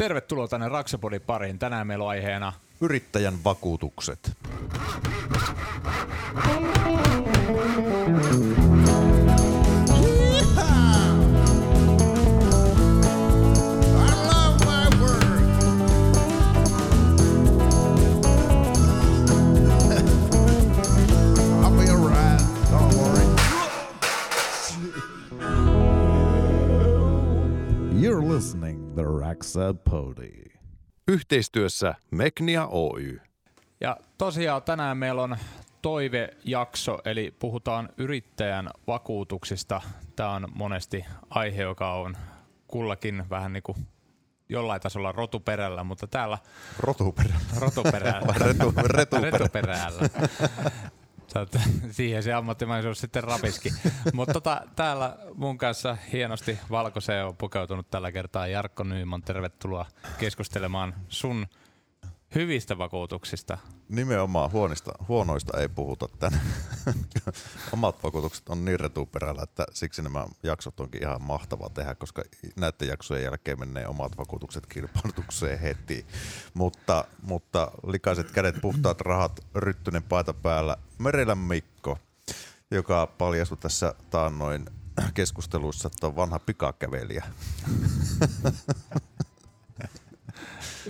Tervetuloa tänne Raksapodin pariin. Tänään meillä on aiheena Yrittäjän vakuutukset. Listening Pody. Yhteistyössä Meknia Oy. Ja tosiaan tänään meillä on toivejakso, eli puhutaan yrittäjän vakuutuksista. Tämä on monesti aihe, joka on kullakin vähän niin kuin jollain tasolla rotuperällä, mutta täällä Rotuperä. rotuperällä. Retu, retuperä. retuperällä. Sä Siihen se ammattimaisuus sitten rapiski. Mutta tota, täällä mun kanssa hienosti valkoiseen on pukeutunut tällä kertaa Jarkko Nyyman. Tervetuloa keskustelemaan sun hyvistä vakuutuksista. Nimenomaan huonista, huonoista ei puhuta tänään. Omat vakuutukset on niin retuperällä, että siksi nämä jaksot onkin ihan mahtava tehdä, koska näiden jaksojen jälkeen menee omat vakuutukset kilpailutukseen heti. Mutta, mutta likaiset kädet, puhtaat rahat, ryttynen paita päällä. Merelä Mikko, joka paljastui tässä taannoin keskusteluissa, että on vanha pikakävelijä.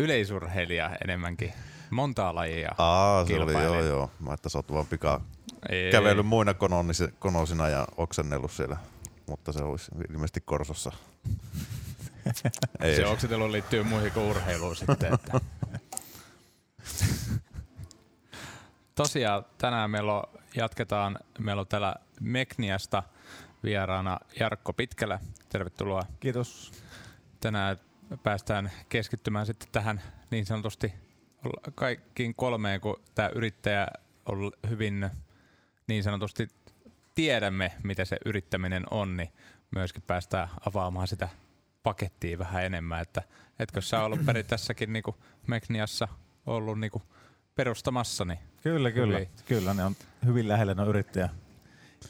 Yleisurheilija enemmänkin. Montaa lajia. Aa, se oli joo joo. Mä että sä oot vaan pika Ei, kävellyt muina konosina ja oksennellut siellä, mutta se olisi ilmeisesti Korsossa. Ei. Se oksitelu liittyy muihin kuin urheiluun sitten. Että. Tosiaan tänään meillä on, jatketaan, meillä on täällä Mekniasta vieraana Jarkko Pitkälä. Tervetuloa. Kiitos. Tänään päästään keskittymään sitten tähän niin sanotusti kaikkiin kolmeen, kun tämä yrittäjä on hyvin niin sanotusti tiedämme, mitä se yrittäminen on, niin myöskin päästään avaamaan sitä pakettia vähän enemmän. Että etkö sä ollut peri tässäkin niin Mekniassa ollut niin perustamassa, niin Kyllä, kyllä. Hyvin. Kyllä, ne on hyvin lähellä ne yrittäjä,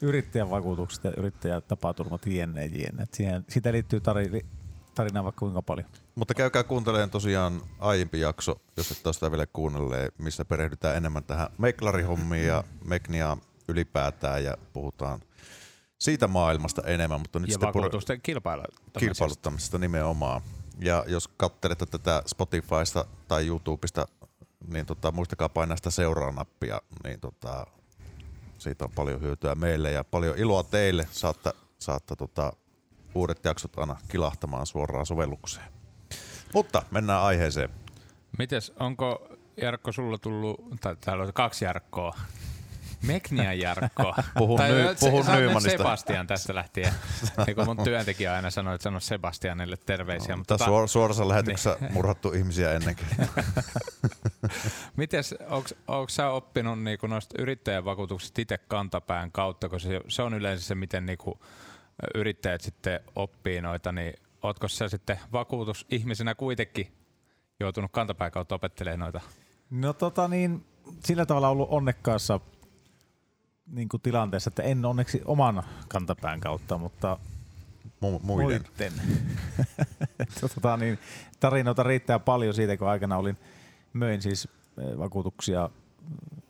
yrittäjän vakuutukset ja yrittäjätapaturmat jne. jne. Siihen, siitä liittyy tari, tarinaa vaikka kuinka paljon. Mutta käykää kuuntelemaan tosiaan aiempi jakso, jos et ole sitä vielä kuunnelleet, missä perehdytään enemmän tähän meklarihommiin ja Mekniaan ylipäätään ja puhutaan siitä maailmasta enemmän, mutta nyt ja sitten vakuutusten kilpailuttamisesta. kilpailuttamisesta nimenomaan. Ja jos katselette tätä Spotifysta tai YouTubesta, niin tota, muistakaa painaa sitä seuraa-nappia, niin tota, siitä on paljon hyötyä meille ja paljon iloa teille. Saatte, saatte tota, uudet jaksot aina kilahtamaan suoraan sovellukseen. Mutta mennään aiheeseen. Mites, onko Jarkko sulla tullut, tai täällä on kaksi Jarkkoa, Meknian Jarkko. Puhun Tai Ny- se- puhun nyt Nymanista. Sebastian tästä lähtien. niin kuin mun työntekijä aina sanoi, että sano Sebastianille terveisiä. mutta Mutta tota, suor- suorassa lähetyksessä murhattu ihmisiä ennenkin. mites, onks sä oppinut niinku noista yrittäjävakuutuksista itse kantapään kautta, kun se, se on yleensä se, miten niinku yrittäjät sitten oppii noita, niin ootko sä sitten vakuutusihmisenä kuitenkin joutunut kantapään kautta opettelemaan noita? No tota niin, sillä tavalla ollut onnekkaassa niin kuin tilanteessa, että en onneksi oman kantapään kautta, mutta Mu- muiden. muiden. tota, niin, tarinoita riittää paljon siitä, kun aikana olin, möin siis eh, vakuutuksia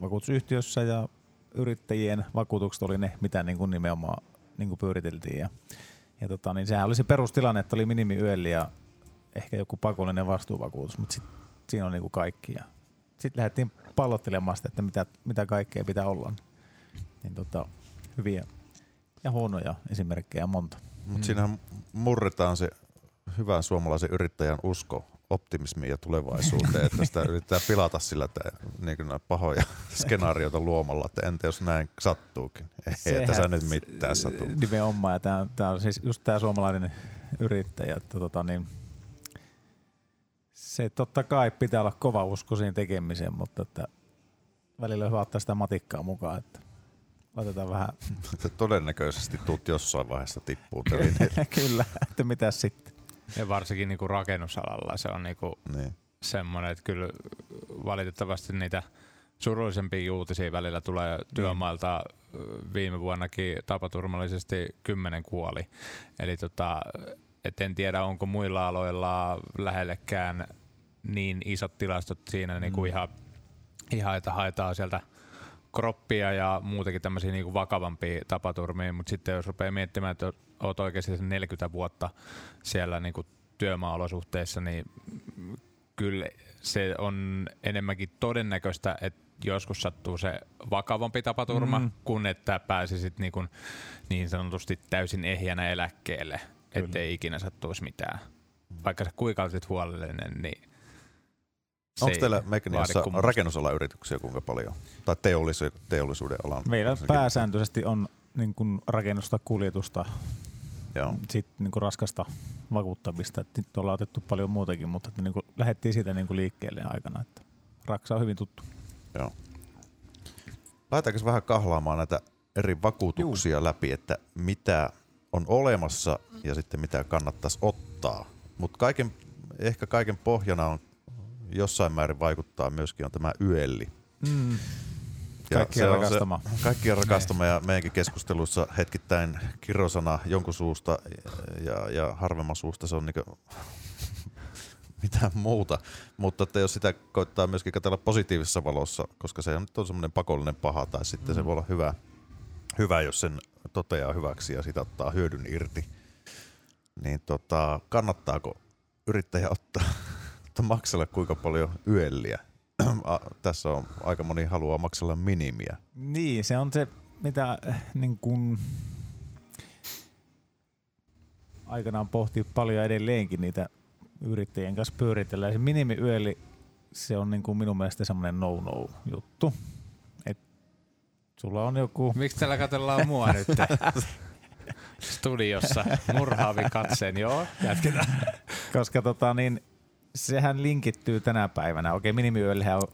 vakuutusyhtiössä ja yrittäjien vakuutukset oli ne, mitä niin kuin nimenomaan niin kuin pyöriteltiin. Ja, ja tota, niin sehän oli se perustilanne, että oli minimiyöli ja ehkä joku pakollinen vastuuvakuutus, mutta sit, siinä on niin kuin kaikki. Ja sitten lähdettiin pallottelemaan sitä, että mitä, mitä kaikkea pitää olla. Niin tota, hyviä ja huonoja esimerkkejä monta. Mutta siinähän murretaan se hyvän suomalaisen yrittäjän usko optimismiin ja tulevaisuuteen, että sitä yritetään pilata sillä että niin kuin pahoja skenaarioita luomalla, että entä jos näin sattuukin. Ei, että sä nyt mitään satu. Nimenomaan, ja tämä, tämä on siis just tämä suomalainen yrittäjä, että tota niin, se totta kai pitää olla kova usko siihen tekemiseen, mutta että välillä on hyvä ottaa sitä matikkaa mukaan, että laitetaan vähän, todennäköisesti tuut jossain vaiheessa tippuu kyllä, että mitä sitten. Ja varsinkin niinku rakennusalalla se on niinku niin. semmoinen, että kyllä valitettavasti niitä surullisempia uutisia välillä tulee työmailta. Viime vuonnakin tapaturmallisesti kymmenen kuoli. Eli tota, et en tiedä onko muilla aloilla lähellekään niin isot tilastot siinä mm. niinku ihan, ihan, että haetaan sieltä kroppia ja muutenkin tämmöisiä niinku vakavampia tapaturmia, mutta sitten jos rupeaa miettimään, että oot oikeasti sen 40 vuotta siellä niinku työmaaolosuhteissa, niin kyllä se on enemmänkin todennäköistä, että joskus sattuu se vakavampi tapaturma, mm. kun että pääsisit niin, kuin, niin sanotusti täysin ehjänä eläkkeelle, ettei ikinä sattuisi mitään. Vaikka sä kuinka olisit huolellinen, niin Onko teillä Mekniassa rakennusalan yrityksiä kuinka paljon? Tai teollisu- teollisuuden alan? Meillä pääsääntöisesti on niin kuin rakennusta, kuljetusta, Joo. sitten niin kuin raskasta vakuuttamista. Et nyt ollaan otettu paljon muutakin, mutta että niin kuin lähdettiin siitä niin kuin liikkeelle aikana. Että Raksa on hyvin tuttu. Joo. Laitetaanko vähän kahlaamaan näitä eri vakuutuksia Juu. läpi, että mitä on olemassa ja sitten mitä kannattaisi ottaa. Mutta kaiken, ehkä kaiken pohjana on jossain määrin vaikuttaa myöskin on tämä yölli. Mm. Kaikki rakastama. Se, kaikki rakastama ja meidänkin keskusteluissa hetkittäin kirosana jonkun suusta ja, ja harvemman suusta se on niinku mitään muuta. Mutta että jos sitä koittaa myöskin katsella positiivisessa valossa, koska se on nyt on semmoinen pakollinen paha tai sitten mm. se voi olla hyvä, hyvä, jos sen toteaa hyväksi ja sitä ottaa hyödyn irti, niin tota, kannattaako yrittäjä ottaa, ottaa maksella kuinka paljon yölliä? Tässä on aika moni haluaa maksella minimiä. Niin, se on se, mitä äh, niin kun, aikanaan pohtii paljon edelleenkin niitä yrittäjien kanssa pyöritellään. Se minimiyöli, se on niin kuin minun mielestä semmoinen no-no juttu. Et sulla on joku... Miksi täällä katsellaan mua nyt? Studiossa murhaavi katseen, joo, jatketaan. Koska tota niin, sehän linkittyy tänä päivänä. Okei, minimiyöllihän on,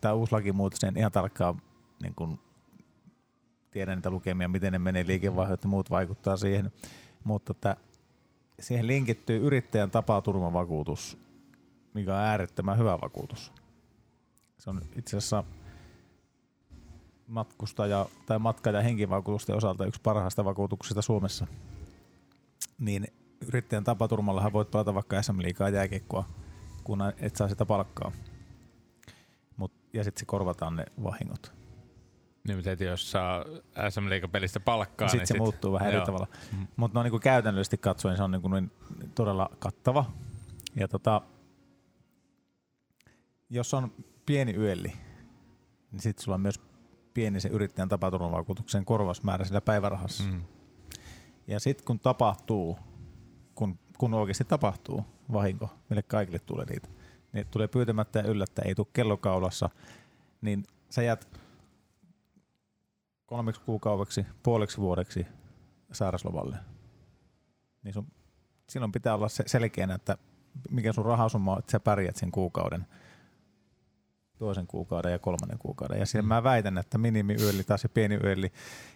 tämä uusi laki sen ihan tarkkaan niin kuin tiedän niitä lukemia, miten ne menee liikevaihdot ja muut vaikuttaa siihen. Mutta että siihen linkittyy yrittäjän tapaturmavakuutus, mikä on äärettömän hyvä vakuutus. Se on itse asiassa matkustaja tai matka- ja henkivakuutusten osalta yksi parhaista vakuutuksista Suomessa. Niin yrittäjän tapaturmallahan voit palata vaikka SM Liigaa jääkiekkoa, kun et saa sitä palkkaa. Mut, ja sitten se korvataan ne vahingot. Niin, mutta jos saa SM pelistä palkkaa, sitten niin se sit, muuttuu vähän eri tavalla. Mm. Mutta no, niin käytännöllisesti katsoen se on niin kuin niin todella kattava. Ja tota, jos on pieni yölli, niin sitten sulla on myös pieni se yrittäjän tapaturmavakuutuksen korvausmäärä sillä päivärahassa. Mm. Ja sitten kun tapahtuu, kun, kun oikeasti tapahtuu vahinko, mille kaikille tulee niitä, niin tulee pyytämättä ja yllättä, ei tule kellokaulassa, niin sä jäät kolmeksi kuukaudeksi, puoleksi vuodeksi sairaslovalle. Niin sun, silloin pitää olla se selkeänä, että mikä sun rahasumma on, että sä pärjät sen kuukauden, toisen kuukauden ja kolmannen kuukauden. Ja siinä mm. mä väitän, että minimiyöli tai se pieni yöli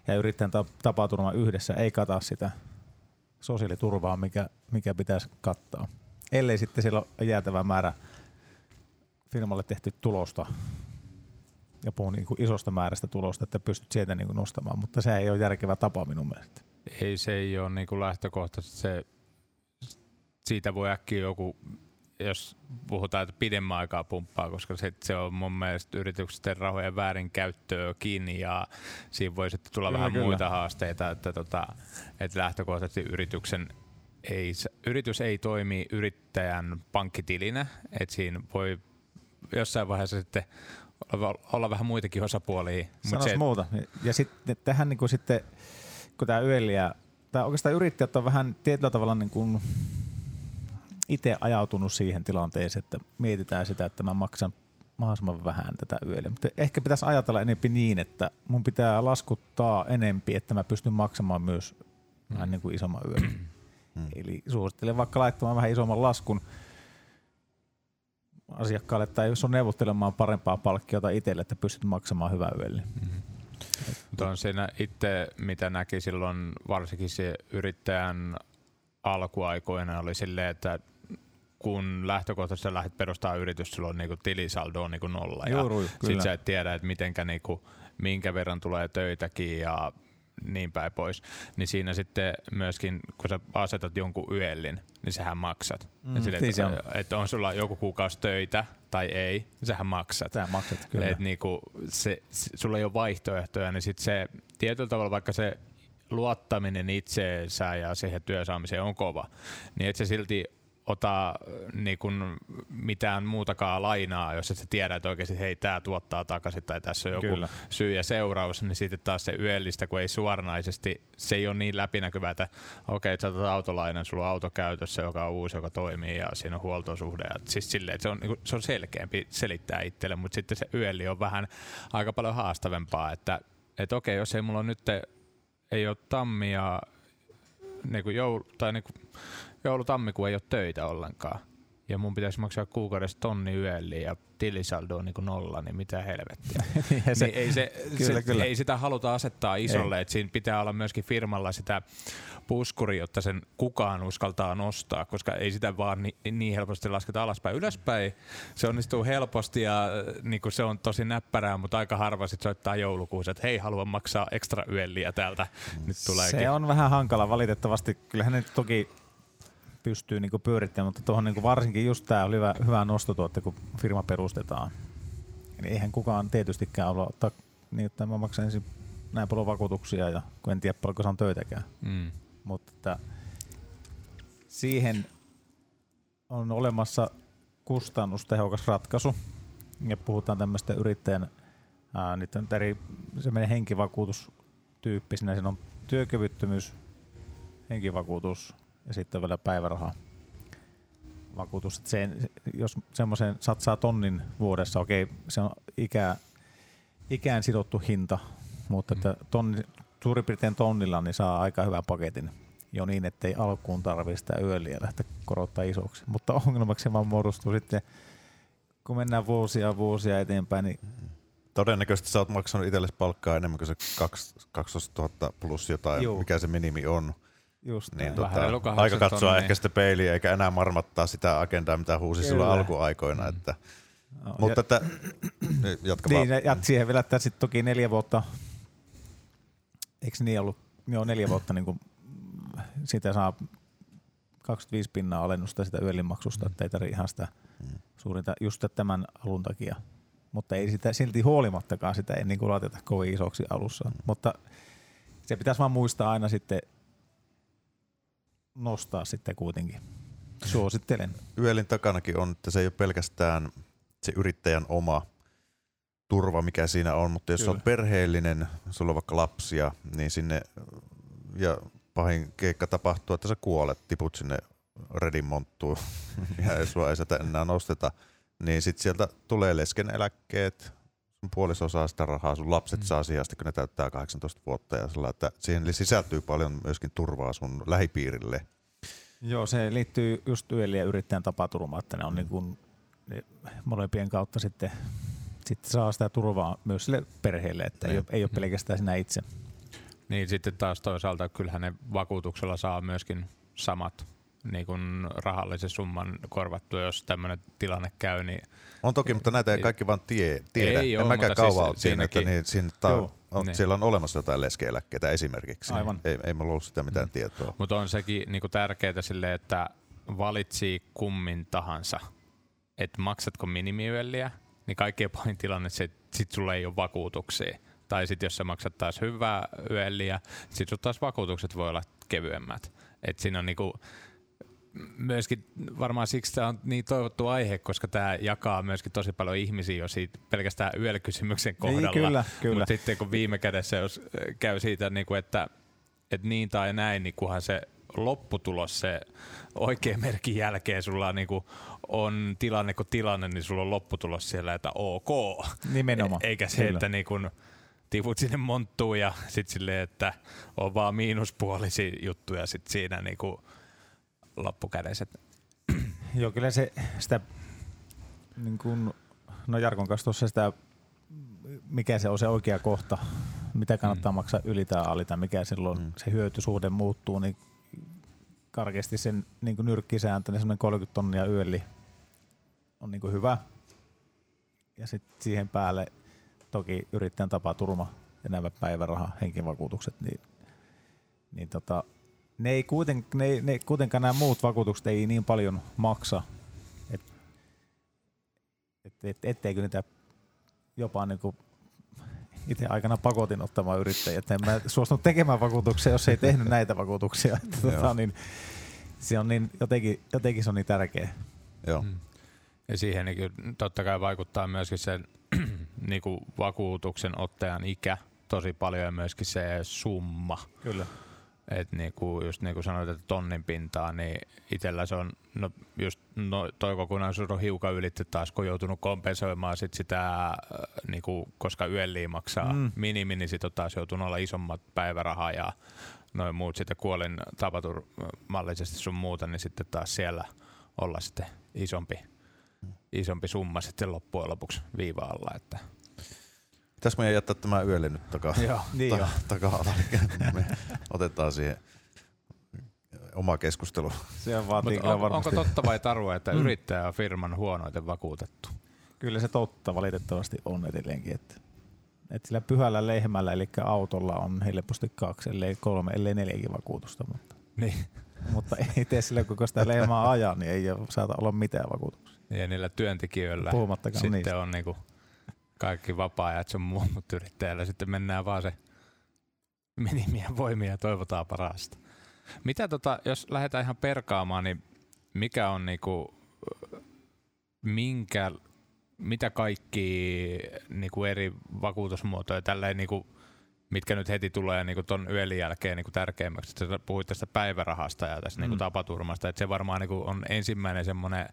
ja yrittäjän tapaturma yhdessä ei kata sitä sosiaaliturvaa, mikä, mikä pitäisi kattaa. Ellei sitten siellä ole jäätävä määrä firmalle tehty tulosta ja puhun niin kuin isosta määrästä tulosta, että pystyt sieltä niin kuin nostamaan, mutta se ei ole järkevä tapa minun mielestä. Ei se ei ole niin kuin lähtökohtaisesti se, siitä voi äkkiä joku, jos puhutaan, että pidemmän aikaa pumppaa, koska se, se on mun mielestä yritysten rahojen väärinkäyttöä kiinni ja siinä voi sitten tulla kyllä, vähän kyllä. muita haasteita, että, tota, että lähtökohtaisesti yrityksen ei, yritys ei toimi yrittäjän pankkitilinä, että siinä voi jossain vaiheessa sitten olla vähän muitakin osapuolia. Sanois se, muuta. Ja sitten tähän niin kuin sitten, kun tämä yöliä, tai oikeastaan yrittäjät on vähän tietyllä tavalla niin kuin itse ajautunut siihen tilanteeseen, että mietitään sitä, että mä maksan mahdollisimman vähän tätä yöliä. Mutta ehkä pitäisi ajatella enempi niin, että mun pitää laskuttaa enempi, että mä pystyn maksamaan myös vähän niin kuin isomman yöllä. Mm. Eli suosittelen vaikka laittamaan vähän isomman laskun, asiakkaalle tai jos on neuvottelemaan parempaa palkkiota itselle, että pystyt maksamaan hyvää yölle. Mm-hmm. Mutta on siinä itse, mitä näki silloin, varsinkin se yrittäjän alkuaikoina oli silleen, että kun lähtökohtaisesti lähdet perustamaan yritys, sulla on niinku tilisaldo on niinku nolla. Juuri, ja sit sä et tiedä, että mitenkä niinku, minkä verran tulee töitäkin ja niin päin pois, niin siinä sitten myöskin, kun sä asetat jonkun yöllin, niin sähän maksat. Mm, ja sille, niin että, se on. että on sulla joku kuukausi töitä tai ei, niin sähän maksat. Sä maksat kyllä. Et niinku, se, se, sulla ei ole vaihtoehtoja, niin sit se tietyllä tavalla vaikka se luottaminen itseensä ja siihen työsaamiseen on kova, niin et se silti ota äh, niin kun mitään muutakaan lainaa, jos et sä tiedä, että oikeasti hei, tämä tuottaa takaisin tai tässä on joku Kyllä. syy ja seuraus, niin sitten taas se yöllistä, kun ei suoranaisesti, se ei ole niin läpinäkyvää, että okei, okay, sä otat autolainan, sulla on auto käytössä, joka on uusi, joka toimii ja siinä on huoltosuhde. Ja siis silleen, että se on, niinku- se on selkeämpi selittää itselle, mutta sitten se yöli on vähän aika paljon haastavempaa, että et okei, jos ei mulla nyt ei ole tammia niin kuin joulu, tai niin kuin joulu-tammikuu ei ole töitä ollenkaan. Ja mun pitäisi maksaa kuukaudessa tonni yölle ja tilisaldo on niin kuin nolla, niin mitä helvettiä. Ja se- niin ei, se, kyllä, se, kyllä. ei sitä haluta asettaa isolle, että siinä pitää olla myöskin firmalla sitä puskuri, jotta sen kukaan uskaltaa nostaa, koska ei sitä vaan ni, niin helposti lasketa alaspäin. Ylöspäin se onnistuu helposti ja äh, niin kuin se on tosi näppärää, mutta aika harva sit soittaa joulukuussa, että hei, haluan maksaa ekstra yölliä täältä. Nyt tuleekin. Se on vähän hankala valitettavasti. Kyllähän ne toki pystyy niinku pyörittämään, mutta tuohon niinku varsinkin just tämä oli hyvä, hyvä nostotuotte, kun firma perustetaan. Niin eihän kukaan tietystikään olla ottaa niin, että mä maksan ensin näin paljon vakuutuksia ja kun en tiedä paljonko saan töitäkään. Mm. Mutta että siihen on olemassa kustannustehokas ratkaisu. Ja puhutaan tämmöistä yrittäjän, ää, nyt on eri, se menee henkivakuutustyyppisenä. Siinä on työkyvyttömyys, henkivakuutus ja sitten vielä päiväraha vakuutus. Et se, jos semmoisen satsaa tonnin vuodessa, okei, se on ikä, ikään sidottu hinta, mutta että tonni, suurin piirtein tonnilla niin saa aika hyvän paketin jo niin, ettei alkuun tarvitse sitä yöliä lähteä korottaa isoksi. Mutta ongelmaksi se vaan muodostuu sitten, kun mennään vuosia ja vuosia eteenpäin, niin Todennäköisesti sä oot maksanut itsellesi palkkaa enemmän kuin se kaksi- 12 000 plus jotain, Juu. mikä se minimi on. Just Niin tota, aika katsoa tonnia. ehkä sitä peiliä eikä enää marmattaa sitä agendaa, mitä huusi silloin Kyllä. alkuaikoina. Että, No, mutta ja- että, jatka Niin, vaan. ja siihen vielä että sitten toki neljä vuotta, eikö niin ollut, joo neljä vuotta niin kuin, siitä saa 25 pinnaa alennusta sitä yölinmaksusta, että ei tarvitse ihan sitä suurinta just tämän alun takia. Mutta ei sitä silti huolimattakaan sitä ei niin kuin laiteta kovin isoksi alussa. Mutta se pitäisi vaan muistaa aina sitten nostaa sitten kuitenkin. Suosittelen. Yölin takanakin on, että se ei ole pelkästään se yrittäjän oma turva, mikä siinä on, mutta jos Kyllä. on perheellinen, sulla on vaikka lapsia, niin sinne, ja pahin keikka tapahtuu, että sä kuolet, tiput sinne redin monttuun, ja ei sua ei sitä enää nosteta, niin sitten sieltä tulee leskeneläkkeet, sun puoliso saa sitä rahaa, sun lapset Mm. saa siihen asti, kun ne täyttää 18 vuotta, ja sillä, että siihen sisältyy paljon myöskin turvaa sun lähipiirille. Joo, se liittyy just yöllä ja yrittäjän tapaturmaan, että ne on niin kuin, ne molempien kautta sitten, sitten saa sitä turvaa myös sille perheelle, että ei, Niin. ole, ei ole pelkästään sinä itse. Niin sitten taas toisaalta kyllähän ne vakuutuksella saa myöskin samat niin kuin rahallisen summan korvattua, jos tämmöinen tilanne käy, niin On toki, mutta näitä ei kaikki vaan tie, tiedä. Ei en mäkään mutta kauan siis siis siinä, että niin, siinä ta- Joo, on, niin. siellä on olemassa jotain leskeeläkkeitä esimerkiksi. Aivan. Ei, ei mulla ollut sitä mitään Mm. tietoa. Mutta on sekin niinku tärkeää sille, että valitsii kummin tahansa, että maksatko minimiyölliä, niin kaikkein pahin tilanne se, että sit sulla ei ole vakuutuksia. Tai sitten jos sä maksat taas hyvää yölliä, sit sun taas vakuutukset voi olla kevyemmät. Et siinä on niinku, myöskin varmaan siksi tämä on niin toivottu aihe, koska tämä jakaa myöskin tosi paljon ihmisiä jo siitä pelkästään yöl-kysymyksen kohdalla. Niin, kyllä, kyllä. Mutta sitten kun viime kädessä jos käy siitä, niin kuin, että, että niin tai näin, niin kunhan se lopputulos, se oikea merkin jälkeen sulla on, niin kuin, on tilanne kuin tilanne, niin sulla on lopputulos siellä, että ok. Nimenomaan. E- eikä se, Kyllä. että niin kuin, tivut sinne monttuu ja sitten silleen, että on vaan miinuspuolisia juttuja sit siinä niin kuin loppukädessä. Joo, kyllä se sitä, niin kuin, no Jarkon kanssa tuossa sitä, mikä se on se oikea kohta, mitä kannattaa Mm. maksaa yli tai ali tai mikä silloin Mm. se hyötysuhde muuttuu, niin karkeasti sen niin kuin nyrkkisääntö, niin semmoinen 30 tonnia yöli on niin kuin hyvä. Ja sitten siihen päälle toki yrittäjän tapaturma ja nämä päiväraha, henkivakuutukset, niin, niin tota, ne ei kuiten, ne, ne, kuitenkaan nämä muut vakuutukset ei niin paljon maksa, että et, et, etteikö niitä jopa niin kuin itse aikana pakotin ottamaan yrittäjiä, että en mä suostunut tekemään vakuutuksia, jos ei tehnyt näitä vakuutuksia. Että, tota, niin, se on niin, jotenkin, jotenkin se on niin tärkeä. Joo. Mm. Ja siihen niin kyllä totta kai vaikuttaa myöskin sen niin kuin vakuutuksen ottajan ikä tosi paljon ja myöskin se summa. Kyllä. Et niinku, just niin kuin sanoit, että tonnin pintaa, niin itsellä se on, no just no, toi kokonaisuus on hiukan ylitty taas, kun joutunut kompensoimaan sit sitä, äh, niinku, koska yölliin maksaa Mm. mm. minimi, niin sit on taas joutunut olla isommat päivärahaa ja noin muut sitten kuolin tapaturmallisesti sun muuta, niin sitten taas siellä olla sitten isompi, isompi summa sitten loppujen lopuksi viiva alla. Että. Pitäisikö meidän jättää tämä yölle nyt takaa? Joo, niin joo. takaa me otetaan siihen oma keskustelu. Se vaatii Mut kyllä on, varmasti. onko totta vai tarua, että Mm. yrittäjä on firman huonoiten vakuutettu? Kyllä se totta valitettavasti on edelleenkin. Että, että sillä pyhällä lehmällä, eli autolla on helposti kaksi, ellei kolme, ellei neljäkin vakuutusta. Mutta, Niin. mutta ei tee sillä, koko sitä lehmää ajaa, niin ei saata olla mitään vakuutuksia. Ja niillä työntekijöillä Puhumattakaan sitten niistä. on niinku kaikki vapaa-ajat sun muu, mutta yrittäjällä sitten mennään vaan se minimien voimia ja toivotaan parasta. Mitä tota, jos lähdetään ihan perkaamaan, niin mikä on niinku, minkä, mitä kaikki niinku eri vakuutusmuotoja tälleen niinku, mitkä nyt heti tulee niinku ton yölin jälkeen niinku tärkeimmäksi. Sä puhuit tästä päivärahasta ja tästä Mm. niinku tapaturmasta, että se varmaan niinku on ensimmäinen semmoinen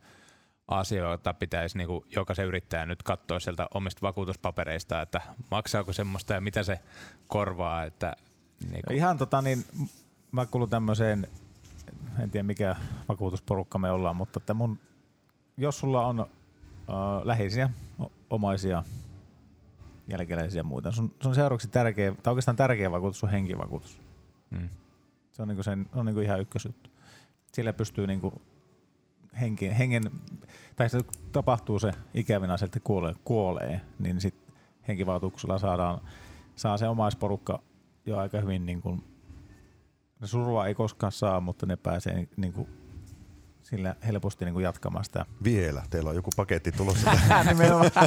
asia, jota pitäisi niinku jokaisen yrittäjän nyt katsoa sieltä omista vakuutuspapereista, että maksaako semmoista ja mitä se korvaa. Että, niinku, Ihan tota niin, mä kuulun tämmöiseen, en tiedä mikä vakuutusporukka me ollaan, mutta että mun, jos sulla on äh, läheisiä, omaisia, jälkeläisiä ja muita, sun, sun seuraavaksi tärkeä, tai oikeastaan tärkeä vakuutus on henkivakuutus. mm, Se on, niinku sen, on niinku ihan ykkösjuttu. Sillä pystyy niinku henki, hengen, tai se tapahtuu se ikävinä asia, että kuolee, kuolee niin sit henkivakuutuksella saadaan, saa se omaisporukka jo aika hyvin niin kuin, surua ei koskaan saa, mutta ne pääsee niin kuin, sillä helposti niin kuin jatkamaan sitä. Vielä, teillä on joku paketti tulossa. Nimenomaan.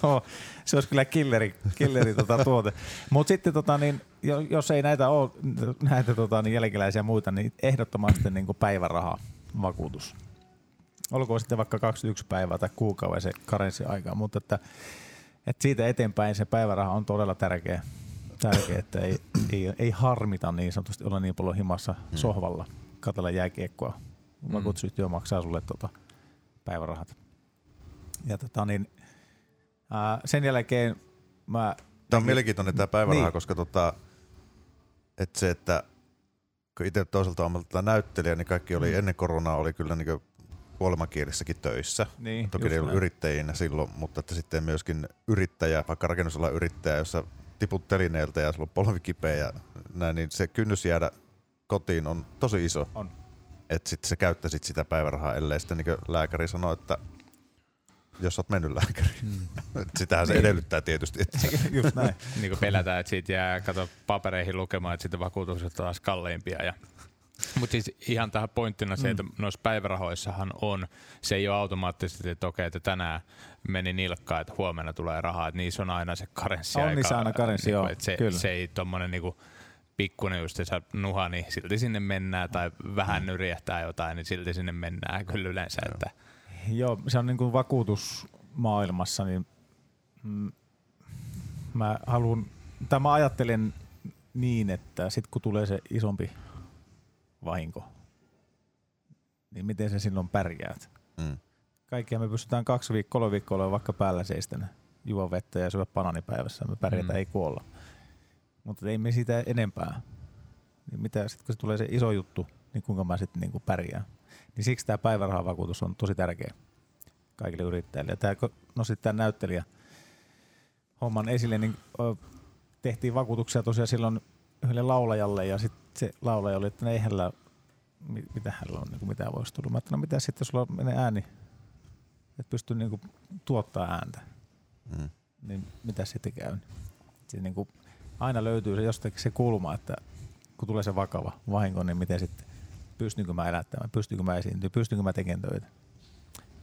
Tuo, se olisi kyllä killeri, killeri tota tuote. Mutta sitten tota, niin, jo- jos ei näitä ole, näitä tota, niin jälkeläisiä muita, niin ehdottomasti niin kuin päiväraha vakuutus. Olkoon sitten vaikka 21 päivää tai kuukauden se karenssiaika, mutta että, että siitä eteenpäin se päiväraha on todella tärkeä, tärkeä että ei, ei, ei harmita niin sanotusti olla niin paljon himassa sohvalla, katsella jääkiekkoa. Vakuutusyhtiö maksaa sulle tota päivärahat. Ja tota niin, ää, sen jälkeen mä... Tämä on mielenkiintoinen tämä päiväraha, Niin. koska tota, et se, että kun itse toiselta ammatilta näyttelijä, niin kaikki oli Mm. ennen koronaa oli kyllä niin kuolemakielissäkin töissä. Niin, Toki ei ollut näin. yrittäjinä silloin, mutta että sitten myöskin yrittäjä, vaikka rakennusalan yrittäjä, jossa tiput telineeltä ja sulla on polvi kipeä ja näin, niin se kynnys jäädä kotiin on tosi iso. On. Että sitten sä käyttäisit sitä päivärahaa, ellei sitten niin lääkäri sanoo, että jos oot mennyt lääkäriin. mm. Sitähän se Niin. edellyttää tietysti. Että Just näin. niin kuin pelätään, että siitä jää kato papereihin lukemaan, että sitten vakuutukset on taas kalleimpia. Ja mutta siis ihan tähän pointtina se, että noissa päivärahoissahan on, se ei ole automaattisesti, että okei, että tänään meni nilkkaan, että huomenna tulee rahaa, että niissä on aina se karenssi. On niissä aina karenssi, joo, että se, kyllä. se ei tommonen niinku pikkuinen just se nuha, niin silti sinne mennään, tai vähän nyrjähtää jotain, niin silti sinne mennään kyllä yleensä. Että, Joo, se on niin kuin vakuutusmaailmassa, niin mm, mä haluan, tai mä ajattelen niin, että sit kun tulee se isompi vahinko, niin miten se silloin pärjäät? mm. Kaikkia me pystytään kaksi viikkoa, kolme viikkoa olemaan vaikka päällä seisten juo vettä ja syödä bananipäivässä. Me pärjätään, Mm. ei kuolla. Mutta ei me sitä enempää. Niin mitä sitten kun se tulee se iso juttu, niin kuinka mä sitten niinku pärjään. Niin siksi tämä päivärahavakuutus on tosi tärkeä kaikille yrittäjille. Ja tää, kun nostit tämän näyttelijä homman esille, niin tehtiin vakuutuksia tosiaan silloin yhdelle laulajalle ja sitten se laulaja oli, että no ei hänellä, mi- mitä hänellä on, niin kuin mitä voisi tulla. Mä ajattelin, no mitä sitten, sulla menee ääni, että pystyy niin kuin tuottaa ääntä. Mm. niin mitä sitten käy? Siis niin kuin aina löytyy se jostakin se kulma, että kun tulee se vakava vahinko, niin miten sitten, pystynkö mä elättämään, pystynkö mä esiintyä, pystynkö mä tekemään töitä.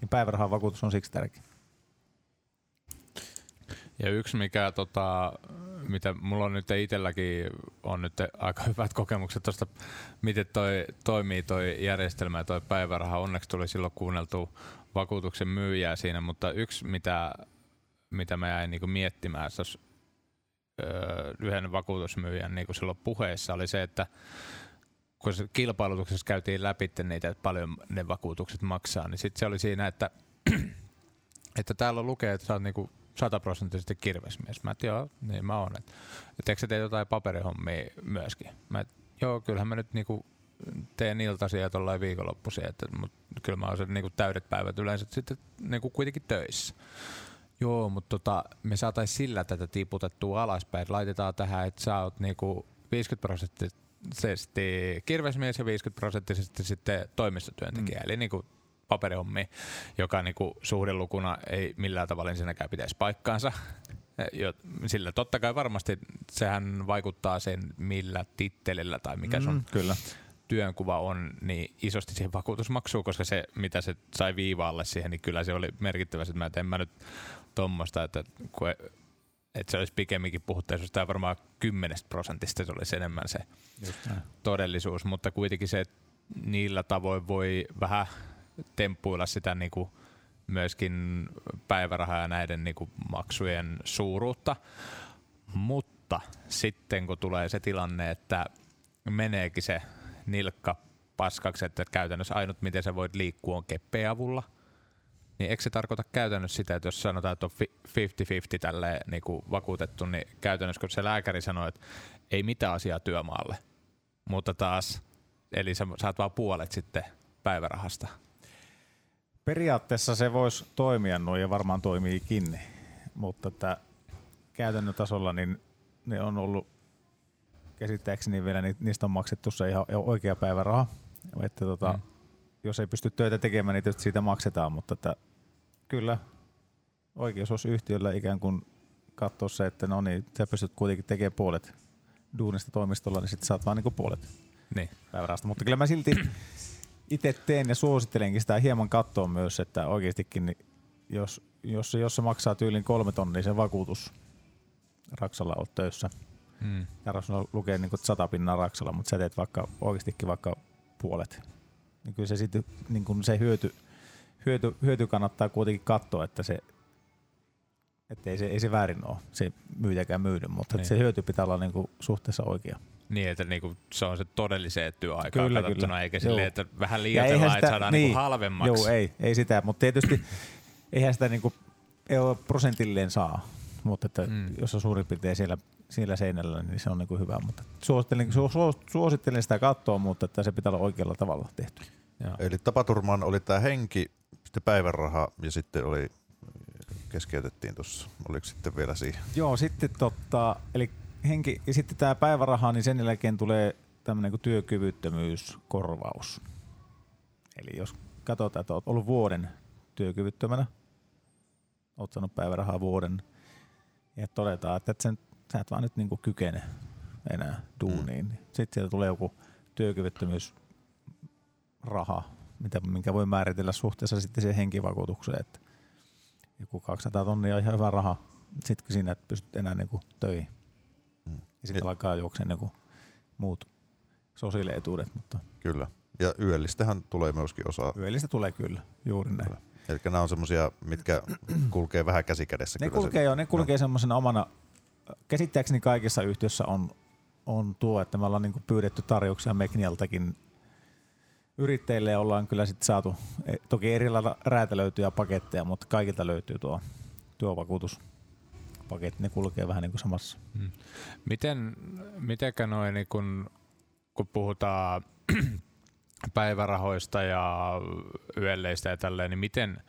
Niin päivärahan vakuutus on siksi tärkeä. Ja yksi, mikä tota, mitä mulla on nyt itselläkin on nyt aika hyvät kokemukset tuosta, miten toi toimii toi järjestelmä ja toi päiväraha. Onneksi tuli silloin kuunneltu vakuutuksen myyjää siinä, mutta yksi, mitä, mitä mä jäin niinku miettimään tuossa yhden vakuutusmyyjän niin silloin puheessa oli se, että kun se kilpailutuksessa käytiin läpi niitä, että paljon ne vakuutukset maksaa, niin sitten se oli siinä, että, että täällä lukee, että sä oot niinku sataprosenttisesti kirvesmies. Mä et, joo, niin mä oon. Että et, eikö sä tee jotain paperihommia myöskin? Mä et, joo, kyllähän mä nyt niinku teen iltaisia ja tuollain viikonloppuisia, että, mutta kyllä mä oon sen niinku täydet päivät yleensä sitten niinku kuitenkin töissä. Joo, mutta tota, me saatais sillä tätä tiputettua alaspäin. Laitetaan tähän, että sä oot niinku 50 prosenttisesti kirvesmies ja 50 prosenttisesti sitten toimistotyöntekijä. Mm. Eli niinku paperihommi, joka niinku suhdelukuna ei millään tavalla ensinnäkään pitäisi paikkaansa. Sillä totta kai varmasti sehän vaikuttaa sen, millä tittelillä tai mikä sun mm, kyllä. Työnkuva on, niin isosti siihen vakuutusmaksuun, koska se, mitä se sai viivaalle siihen, niin kyllä se oli merkittävästi. Mä en mä nyt tuommoista, että kun että se olisi pikemminkin puhuttaisiin jostain varmaan kymmenestä prosentista, se olisi enemmän se todellisuus, mutta kuitenkin se, että niillä tavoin voi vähän temppuilla sitä niin kuin myöskin päivärahaa ja näiden niin kuin maksujen suuruutta. Mutta sitten kun tulee se tilanne, että meneekin se nilkka paskaksi, että käytännössä ainut miten sä voit liikkua on keppeen avulla, niin eikö se tarkoita käytännössä sitä, että jos sanotaan, että on 50-50 tälle niin kuin vakuutettu, niin käytännössä kun se lääkäri sanoo, että ei mitään asiaa työmaalle, mutta taas, eli sä saat vaan puolet sitten päivärahasta, Periaatteessa se voisi toimia noin ja varmaan toimiikin, mutta että käytännön tasolla niin ne on ollut käsittääkseni vielä, niin niistä on maksettu se ihan oikea päiväraha. Että tota, mm. Jos ei pysty töitä tekemään, niin tietysti siitä maksetaan, mutta että kyllä oikeus olisi yhtiöllä ikään kuin katsoa se, että no niin, sä pystyt kuitenkin tekemään puolet duunista toimistolla, niin sitten saat vaan niin puolet niin. päivärahasta. Mutta kyllä mä silti itse teen ja suosittelenkin sitä hieman katsoa myös, että oikeastikin niin jos, jos, jos se maksaa tyylin kolme tonnia se vakuutus Raksalla olet töissä, hmm. ja Raksalla lukee niin sata pinnaa Raksalla, mutta sä teet vaikka oikeastikin vaikka puolet, niin kyllä se sitten niin kuin se hyöty, hyöty, hyöty, kannattaa kuitenkin katsoa, että se että ei se, ei se väärin ole, se myyjäkään myydy, mutta niin. se hyöty pitää olla niin kuin suhteessa oikea. Niin, että niinku se on se todelliseen työaikaan kyllä, katsottuna, kyllä. eikä silleen, että vähän liioitellaan, sitä, että saadaan niin, niinku halvemmaksi. Joo, ei, ei sitä, mutta tietysti eihän sitä niinku, ei ole prosentilleen saa, mutta että mm. jos on suurin piirtein siellä, siellä seinällä, niin se on niinku hyvä. Mutta suosittelen, su, su, suosittelen sitä katsoa, mutta että se pitää olla oikealla tavalla tehty. Ja. Eli tapaturmaan oli tämä henki, sitten päiväraha ja sitten oli keskeytettiin tuossa. Oliko sitten vielä siihen? Joo, sitten totta, eli henki, ja sitten tämä päiväraha, niin sen jälkeen tulee tämmöinen kuin työkyvyttömyyskorvaus. Eli jos katsotaan, että olet ollut vuoden työkyvyttömänä, olet saanut päivärahaa vuoden, ja todetaan, että et sen, sä et vaan nyt niin kykene enää duuniin. Mm. Sitten sieltä tulee joku työkyvyttömyysraha, mitä, minkä voi määritellä suhteessa sitten siihen henkivakuutukseen, että joku 200 tonnia on ihan hyvä raha, sitten sinä et pystyt enää niin töihin. Ja sitten alkaa juokseen niin muut sosiaalietuudet. Mutta kyllä. Ja yöllistähän tulee myöskin osa. Yöllistä tulee kyllä, juuri näin. Kyllä. Eli nämä on semmoisia, mitkä kulkee vähän käsikädessä. Ne kulkee, se, jo, ne kulkee no. semmoisena omana, käsittääkseni kaikissa yhtiössä on, on tuo, että me ollaan niin pyydetty tarjouksia Meknialtakin yrittäjille ja ollaan kyllä sitten saatu, e, toki eri lailla räätälöityjä paketteja, mutta kaikilta löytyy tuo, tuo vakuutus paketti, ne kulkee vähän niin kuin samassa. Hmm. Miten, mitenkä noin, niin kun, kun puhutaan päivärahoista ja yölleistä ja tälleen, niin miten,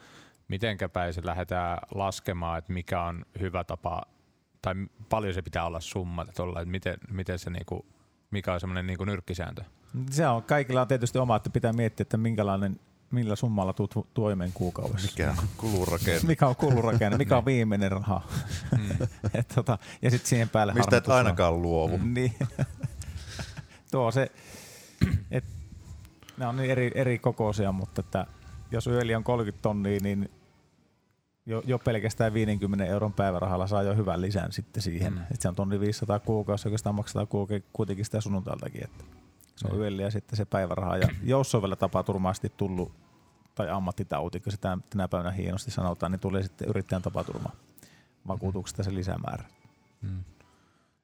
mitenkä päin se lähdetään laskemaan, että mikä on hyvä tapa, tai paljon se pitää olla summa, että, olla, että miten, miten se niinku, mikä on semmoinen niinku nyrkkisääntö? Se on, kaikilla on tietysti oma, että pitää miettiä, että minkälainen millä summalla tuut toimeen kuukaudessa. Mikä on kulurakenne? mikä on kulurakenne, mikä on viimeinen raha. Mm. Et tota, ja sitten siihen päälle Mistä et harmitus on- ainakaan luovu. Niin. Tuo se, et, nämä on niin eri, eri kokoisia, mutta että jos yöli on 30 tonnia, niin jo, jo pelkästään 50 euron päivärahalla saa jo hyvän lisän sitten siihen. Mm. Mm. Että se on tonni 500 kuukausi, oikeastaan maksetaan kuuke- kuitenkin sitä sunnuntailtakin. Että se on Niin. yöli ja sitten se päiväraha. Ja jos on vielä tapaturmaasti tullut, tai ammattitauti, kun sitä tänä päivänä hienosti sanotaan, niin tulee sitten yrittäjän tapaturma vakuutuksesta se lisämäärä. Mm.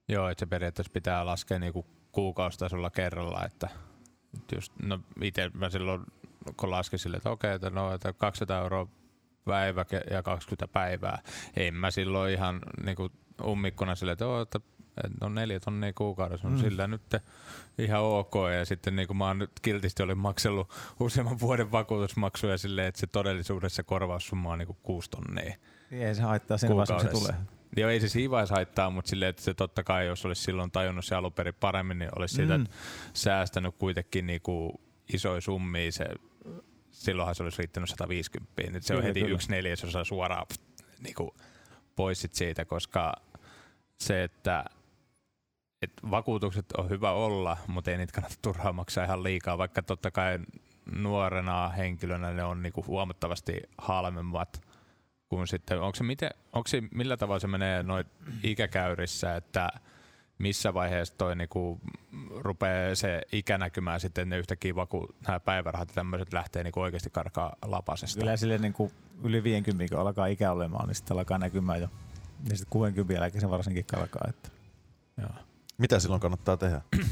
Joo, että se periaatteessa pitää laskea niinku kuukausitasolla kerralla, että just, no itse mä silloin kun laskin sille, että okei, että no, että 200 euroa päivä ja 20 päivää. En mä silloin ihan niinku ummikkona sille, että, että on neljä tonnia kuukaudessa, on Mm. sillä nyt ihan ok. Ja sitten niin kuin mä oon nyt kiltisti olin maksellut useamman vuoden vakuutusmaksuja silleen, että se todellisuudessa korvaussumma on niin kuin kuusi tonnia. Ei se haittaa sen kun se tulee. Joo, ei se siinä vaiheessa haittaa, mutta silleen, että se totta kai, jos olisi silloin tajunnut se alun perin paremmin, niin olisi siitä Mm. säästänyt kuitenkin niinku isoja summia. Se, silloinhan se olisi riittänyt 150. Nyt se on Kyllä, heti kyllä. yksi neljäsosa suoraan pff, niinku pois sit siitä, koska se, että et vakuutukset on hyvä olla, mutta ei niitä kannata turhaan maksaa ihan liikaa, vaikka totta kai nuorena henkilönä ne on niinku huomattavasti halvemmat kuin sitten, onko se, miten, onko se millä tavalla se menee noin ikäkäyrissä, että missä vaiheessa toi niinku rupeaa se ikä näkymään sitten ne yhtäkkiä vaku, nämä päivärahat ja tämmöiset lähtee niinku oikeasti karkaa lapasesta. Kyllä sille niin kuin yli 50, kun alkaa ikä olemaan, niin sitten alkaa näkymään jo. Ja sitten 60 jälkeen se varsinkin alkaa. Että. Joo. Mitä silloin kannattaa tehdä?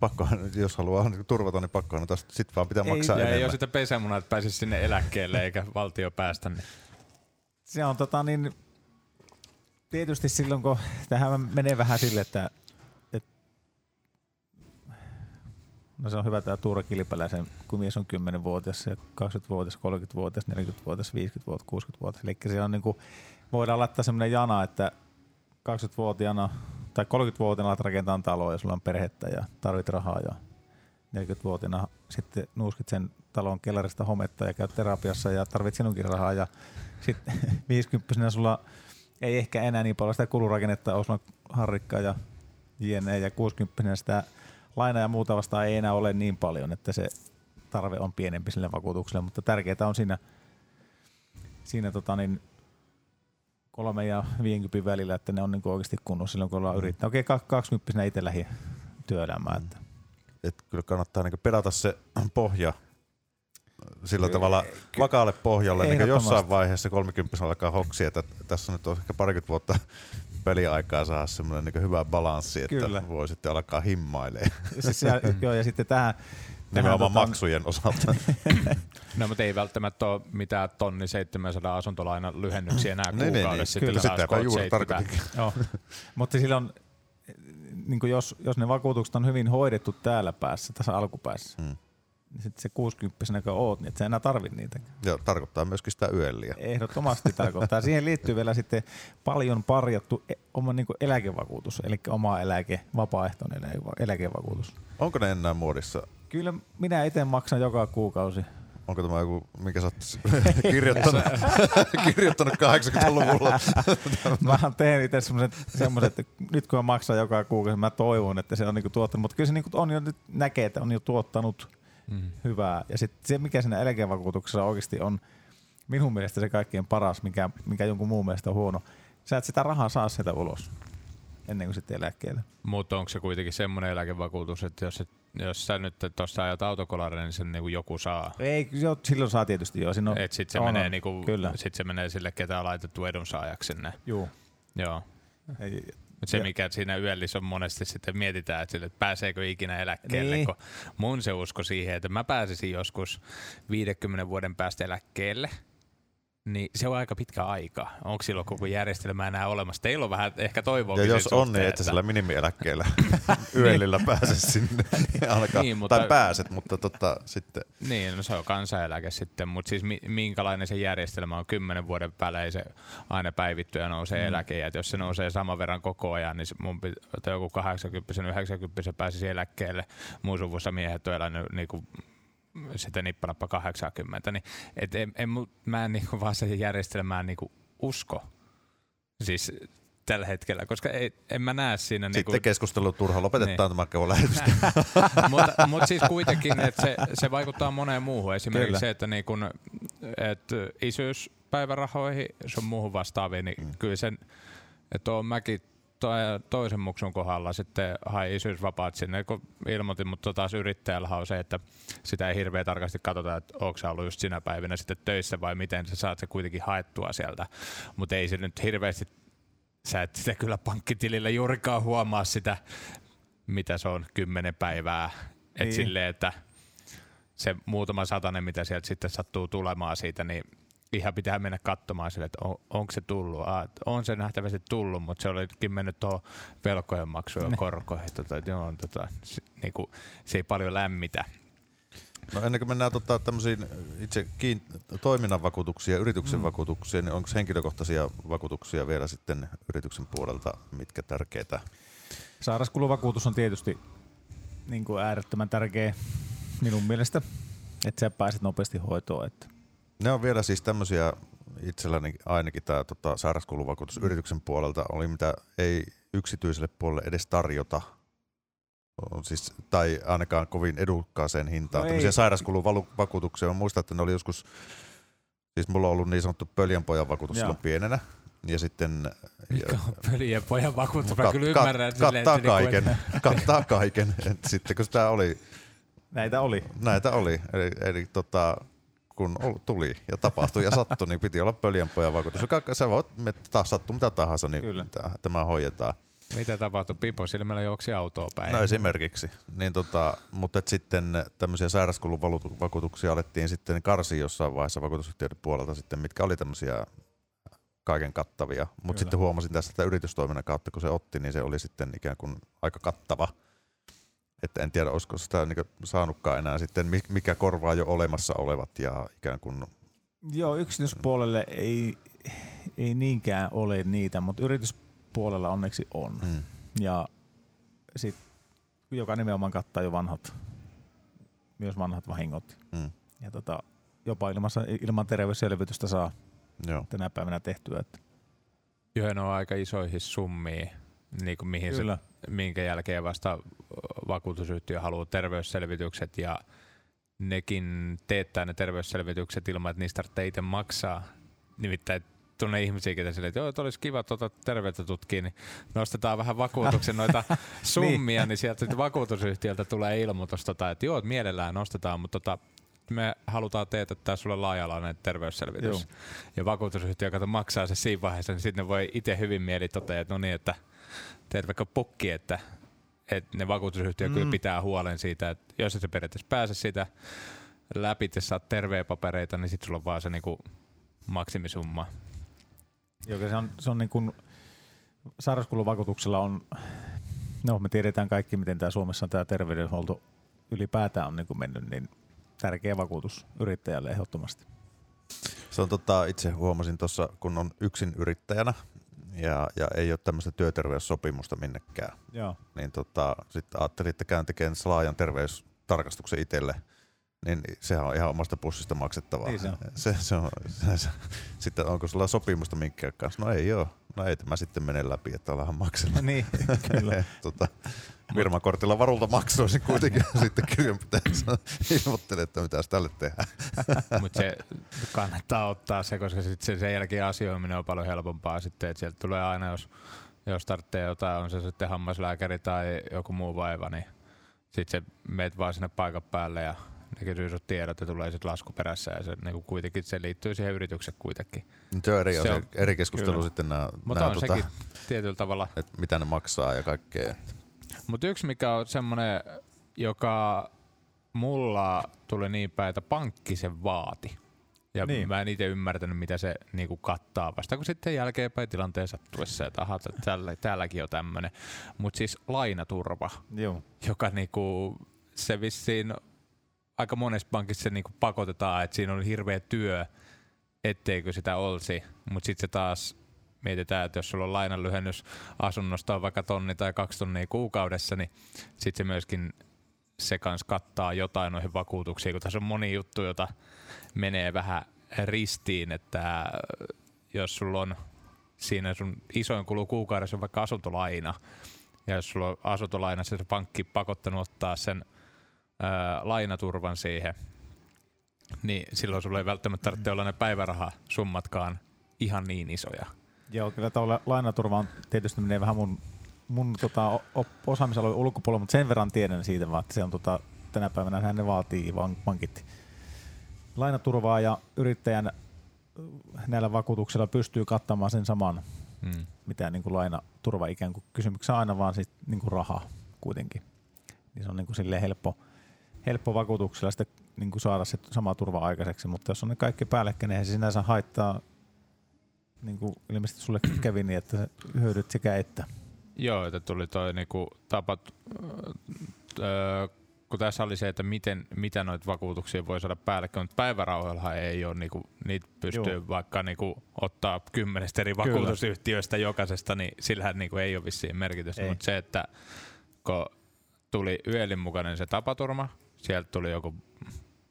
Pakkohan, jos haluaa niin turvata, niin pakkohan sitten vaan pitää Ei, maksaa Ja ei ole enemmän. sitä pesämunaa, että pääsisi sinne eläkkeelle eikä valtio päästä. Niin. Se on tota niin, tietysti silloin, kun tähän menee vähän sille, että, että no se on hyvä tämä Tuura Kilpeläisen, kun mies on 10-vuotias, ja 20-vuotias, 30-vuotias, 40-vuotias, 50-vuotias, 60-vuotias. Eli se on niin kuin, voidaan laittaa semmoinen jana, että 20-vuotiaana tai 30-vuotiaana alat rakentaa taloa ja sulla on perhettä ja tarvit rahaa ja 40-vuotiaana sitten nuuskit sen talon kellarista hometta ja käyt terapiassa ja tarvit sinunkin rahaa ja sitten 50 sulla ei ehkä enää niin paljon sitä kulurakennetta on harrikkaa ja jne. Ja 60 sitä laina ja muuta vastaan ei enää ole niin paljon, että se tarve on pienempi sille vakuutukselle, mutta tärkeää on siinä, siinä tota niin, kolme ja 50 välillä, että ne on niin oikeasti kunnossa silloin, kun ollaan yrittänyt. Okei, okay, 20 itse lähi työelämään. Että. Et kyllä kannattaa niin pedata se pohja sillä tavalla vakaalle pohjalle, niin jossain vaiheessa 30 alkaa hoksi, että tässä nyt on ehkä parikymmentä vuotta peliaikaa saada semmoinen niin hyvä balanssi, että Kyllä. Voi sitten alkaa himmailemaan Siis, ja, joo, ja sitten tähän, nimenomaan tota- maksujen osalta. No, mutta ei välttämättä ole mitään tonni 700 asuntolainan lyhennyksiä enää Niin, niin, niin. kuukaudessa. Sitten Kyllä. taas Sitäpä juuri 70. tarkoitinkin. Joo. Mutta silloin, niin jos, jos ne vakuutukset on hyvin hoidettu täällä päässä, tässä alkupäässä, Mm. Niin sitten se 60 kun oot, niin et sä enää tarvit niitä. Ja tarkoittaa myöskin sitä yölliä. Ehdottomasti tarkoittaa. Siihen liittyy vielä sitten paljon parjattu e- oma niin kuin eläkevakuutus, eli oma eläke, vapaaehtoinen eläke- eläkevakuutus. Onko ne enää muodissa? Kyllä minä itse maksan joka kuukausi. Onko tämä joku, minkä sä oot kirjoittanut, kirjoittanut 80-luvulla? Mä oon tehnyt itse semmoiset, että nyt kun mä maksan joka kuukausi, mä toivon, että se on niinku tuottanut, mutta kyllä se niinku on jo nyt näkee, että on jo tuottanut Mm. hyvää. Ja sitten se, mikä siinä eläkevakuutuksessa oikeasti on minun mielestä se kaikkein paras, mikä, mikä jonkun muun mielestä on huono. Sä et sitä rahaa saa sieltä ulos ennen kuin sitten eläkkeelle. Mutta onko se kuitenkin semmoinen eläkevakuutus, että jos, et, jos sä nyt tuossa ajat autokolarin, niin sen niinku joku saa. Ei, jo, silloin saa tietysti jo. Siinä on, Et sit se, on, menee niinku, Kyllä. sit se menee sille, ketä on laitettu edunsaajaksi sinne. Juu. Joo. Ei, Mut se, mikä siinä yöllissä on monesti sitten mietitään, että, sille, että pääseekö ikinä eläkkeelle, niin. kun mun se usko siihen, että mä pääsisin joskus 50 vuoden päästä eläkkeelle, niin se on aika pitkä aika. Onko silloin koko järjestelmä enää olemassa? Teillä on vähän ehkä toivoa. Ja jos on, niin et sä sillä minimieläkkeellä yöllillä pääse sinne. Ainakaan, Niin, mutta- Tai pääset, mutta tota, sitten Niin, no se on kansaneläke sitten, mutta siis mi- minkälainen se järjestelmä on kymmenen vuoden välein se aina päivittyy ja nousee mm. eläke. Ja jos se nousee saman verran koko ajan, niin mun pitää joku 80 90 pääsisi eläkkeelle. Mun suvussa miehet on elänyt niin kuin sitten nippalappa 80, niin et en, en, mä en niinku vaan siihen järjestelmään niinku usko. Siis tällä hetkellä, koska ei, en mä näe siinä... Sitten niinku, keskustelu turha, lopetetaan Niin. tämä kevon lähetystä. mutta mut siis kuitenkin, että se, se vaikuttaa moneen muuhun. Esimerkiksi Kyllä. se, että niin kun, et isyyspäivärahoihin, sun muuhun vastaaviin, niin mm. kyllä sen, että on mäkin toisen muksun kohdalla sitten hai isyysvapaat sinne, kun ilmoitin, mutta taas yrittäjällä on se, että sitä ei hirveän tarkasti katsota, että onko sä ollut just sinä päivinä sitten töissä vai miten sä saat se kuitenkin haettua sieltä. Mutta ei se nyt hirveästi, sä et sitä kyllä pankkitilillä juurikaan huomaa sitä, mitä se on, kymmenen päivää. Et Niin. silleen, että se muutama satanen, mitä sieltä sitten sattuu tulemaan siitä, niin ihan pitää mennä katsomaan sille, että on, onko se tullut. Ah, on se nähtävästi tullut, mutta se olikin mennyt tuohon velkojen maksuun ja korkoihin. Tota, joo, tota, se, niinku, se ei paljon lämmitä. No ennen kuin mennään tota, tämmöisiin itse kiin- toiminnan vakuutuksia, yrityksen mm. vakuutuksia, niin onko henkilökohtaisia vakuutuksia vielä sitten yrityksen puolelta, mitkä tärkeitä? Sairauskuluvakuutus on tietysti niin kuin äärettömän tärkeä minun mielestä, että sä pääset nopeasti hoitoon. Että Ne on vielä siis tämmöisiä itselläni ainakin tämä tota, sairauskuluvakuutus Mm. yrityksen puolelta oli, mitä ei yksityiselle puolelle edes tarjota. On Siis, tai ainakaan kovin edukkaaseen hintaan. No. Tämmöisiä sairauskuluvakuutuksia. Mä muistan, että ne oli joskus, siis mulla on ollut niin sanottu pöljänpojan vakuutus silloin pienenä. Ja sitten Mikä on pöliä pojan vakuutus? Mä kat- kyllä kat- ymmärrän. että silleen, kattaa niinku, kaiken. kattaa kaiken. Et sitten kun sitä oli, näitä oli. näitä oli, eli, eli tota, kun tuli ja tapahtui ja sattui, niin piti olla pöljänpojan vakuutus. Sä voit, taas sattuu mitä tahansa, niin Kyllä. tämä hoidetaan. Mitä tapahtui? Pipo silmällä juoksi autoa päin. No esimerkiksi. Niin tota, mutta et sitten tämmöisiä sairauskuluvakuutuksia alettiin sitten karsia jossain vaiheessa vakuutusyhtiöiden puolelta sitten, mitkä oli tämmöisiä kaiken kattavia. Mutta sitten huomasin tästä että yritystoiminnan kautta, kun se otti, niin se oli sitten ikään kuin aika kattava. Että en tiedä, olisiko sitä niin saanutkaan enää sitten, mi- mikä korvaa jo olemassa olevat ja ikään kuin, Joo, yksityispuolelle ei, ei niinkään ole niitä, mutta yrityspuolella onneksi on. mm, Ja sit, joka nimenomaan kattaa jo vanhat, myös vanhat vahingot. mm, Ja tota, jopa ilmassa, ilman terveysselvitystä saa joo. tänä päivänä tehtyä. Että Joo, ne on aika isoihin summiin, niin kuin mihin Kyllä. se, minkä jälkeen vasta vakuutusyhtiö haluaa terveysselvitykset ja nekin teettää ne terveysselvitykset ilman, että niistä tarvitsee itse maksaa. Nimittäin tunne ihmisiä, ketä silleen, että joo, että olisi kiva tuota terveyttä tutkia, niin nostetaan vähän vakuutuksen noita summia, niin sieltä sitten vakuutusyhtiöltä tulee ilmoitus, tota, että joo, että mielellään nostetaan, mutta tota, me halutaan teetättää sulle laaja-alainen terveysselvitys. Joo. Ja vakuutusyhtiö, kato, maksaa se siinä vaiheessa, niin sitten ne voi itse hyvin mieli totea, että no niin, että teet vaikka pukki, että, että ne vakuutusyhtiö mm. kyllä pitää huolen siitä, että jos et sä periaatteessa pääse siitä läpi, että saat terveä papereita, niin sitten sulla on vaan se niinku maksimisumma. Joka se on, se on niin kuin, sairauskuluvakuutuksella on, no me tiedetään kaikki, miten tämä Suomessa tämä terveydenhuolto ylipäätään on niin kuin mennyt, niin tärkeä vakuutus yrittäjälle ehdottomasti. Se on tota, itse huomasin tuossa, kun on yksin yrittäjänä ja, ja ei ole tämmöistä työterveyssopimusta minnekään, Joo. niin tota, sitten ajattelin, että käyn tekemään laajan terveystarkastuksen itselle, niin sehän on ihan omasta pussista maksettavaa. Niin se on. Se, se on se, se, sitten onko sulla sopimusta minkään kanssa? No ei ole. No ei tämä sitten mene läpi, että ollaan maksella. niin, kyllä. tota, firmakortilla varulta maksuisin kuitenkin sitten kirjanpitäjässä ilmoittelin, että mitä tälle tehdään. Mutta se kannattaa ottaa se, koska sit se, sen jälkeen asioiminen on paljon helpompaa sitten, että sieltä tulee aina, jos, jos tarvitsee jotain, on se sitten hammaslääkäri tai joku muu vaiva, niin sitten se meet vaan sinne paikan päälle ja ne kysyy sut tiedot ja tulee sitten lasku perässä ja se niinku kuitenkin se liittyy siihen yritykseen kuitenkin. Se on eri, Se on- eri keskustelu kyllä. sitten nämä, Mutta nämä on tota, sekin tietyllä tavalla. että mitä ne maksaa ja kaikkea. Mutta yksi mikä on semmoinen, joka mulla tuli niin päin, että pankki sen vaati. Ja Niin. mä en itse ymmärtänyt, mitä se niinku kattaa vasta, kun sitten jälkeenpäin tilanteen sattuessa, että aha, että täällä, täälläkin on tämmöinen. Mutta siis lainaturva, Joo. joka niinku, se vissiin aika monessa pankissa niinku pakotetaan, että siinä on hirveä työ, etteikö sitä olisi. Mutta sitten se taas mietitään, että jos sulla on lainanlyhennys asunnosta on vaikka tonni tai kaksi tonnia kuukaudessa, niin sitten se myöskin se kans kattaa jotain noihin vakuutuksiin, kun tässä on moni juttu, jota menee vähän ristiin, että jos sulla on siinä sun isoin kulu kuukaudessa on vaikka asuntolaina, ja jos sulla on asuntolaina, se pankki pakottanut ottaa sen ää, lainaturvan siihen, niin silloin sulla ei välttämättä tarvitse olla ne päivärahasummatkaan ihan niin isoja. Joo, kyllä tuolla lainaturva on tietysti menee vähän mun, mun tota, osaamisalueen ulkopuolella, mutta sen verran tiedän siitä vaan, että se on tota, tänä päivänä ne vaatii pankit lainaturvaa ja yrittäjän äh, näillä vakuutuksilla pystyy kattamaan sen saman, Mm. mitä niin kuin lainaturva ikään kuin kysymyksessä on aina vaan sit, niin kuin raha kuitenkin. Niin se on niin kuin silleen helppo, helppo vakuutuksella sitten niin kuin saada se sama turva aikaiseksi, mutta jos on ne kaikki päällekkäin, niin eihän se sinänsä haittaa, niin kuin ilmeisesti sulle kävi niin, että hyödyt sekä että. Joo, että tuli toi niinku tapa, öö, kun tässä oli se, että miten, mitä noita vakuutuksia voi saada päällekkäin, mutta päivärauhallahan ei ole, niinku, niitä pystyy Joo. vaikka niinku, ottaa kymmenestä eri Kyllä. vakuutusyhtiöistä jokaisesta, niin sillähän niinku ei ole vissiin merkitystä, Ei. mutta se, että kun tuli yölin mukainen se tapaturma, sieltä tuli joku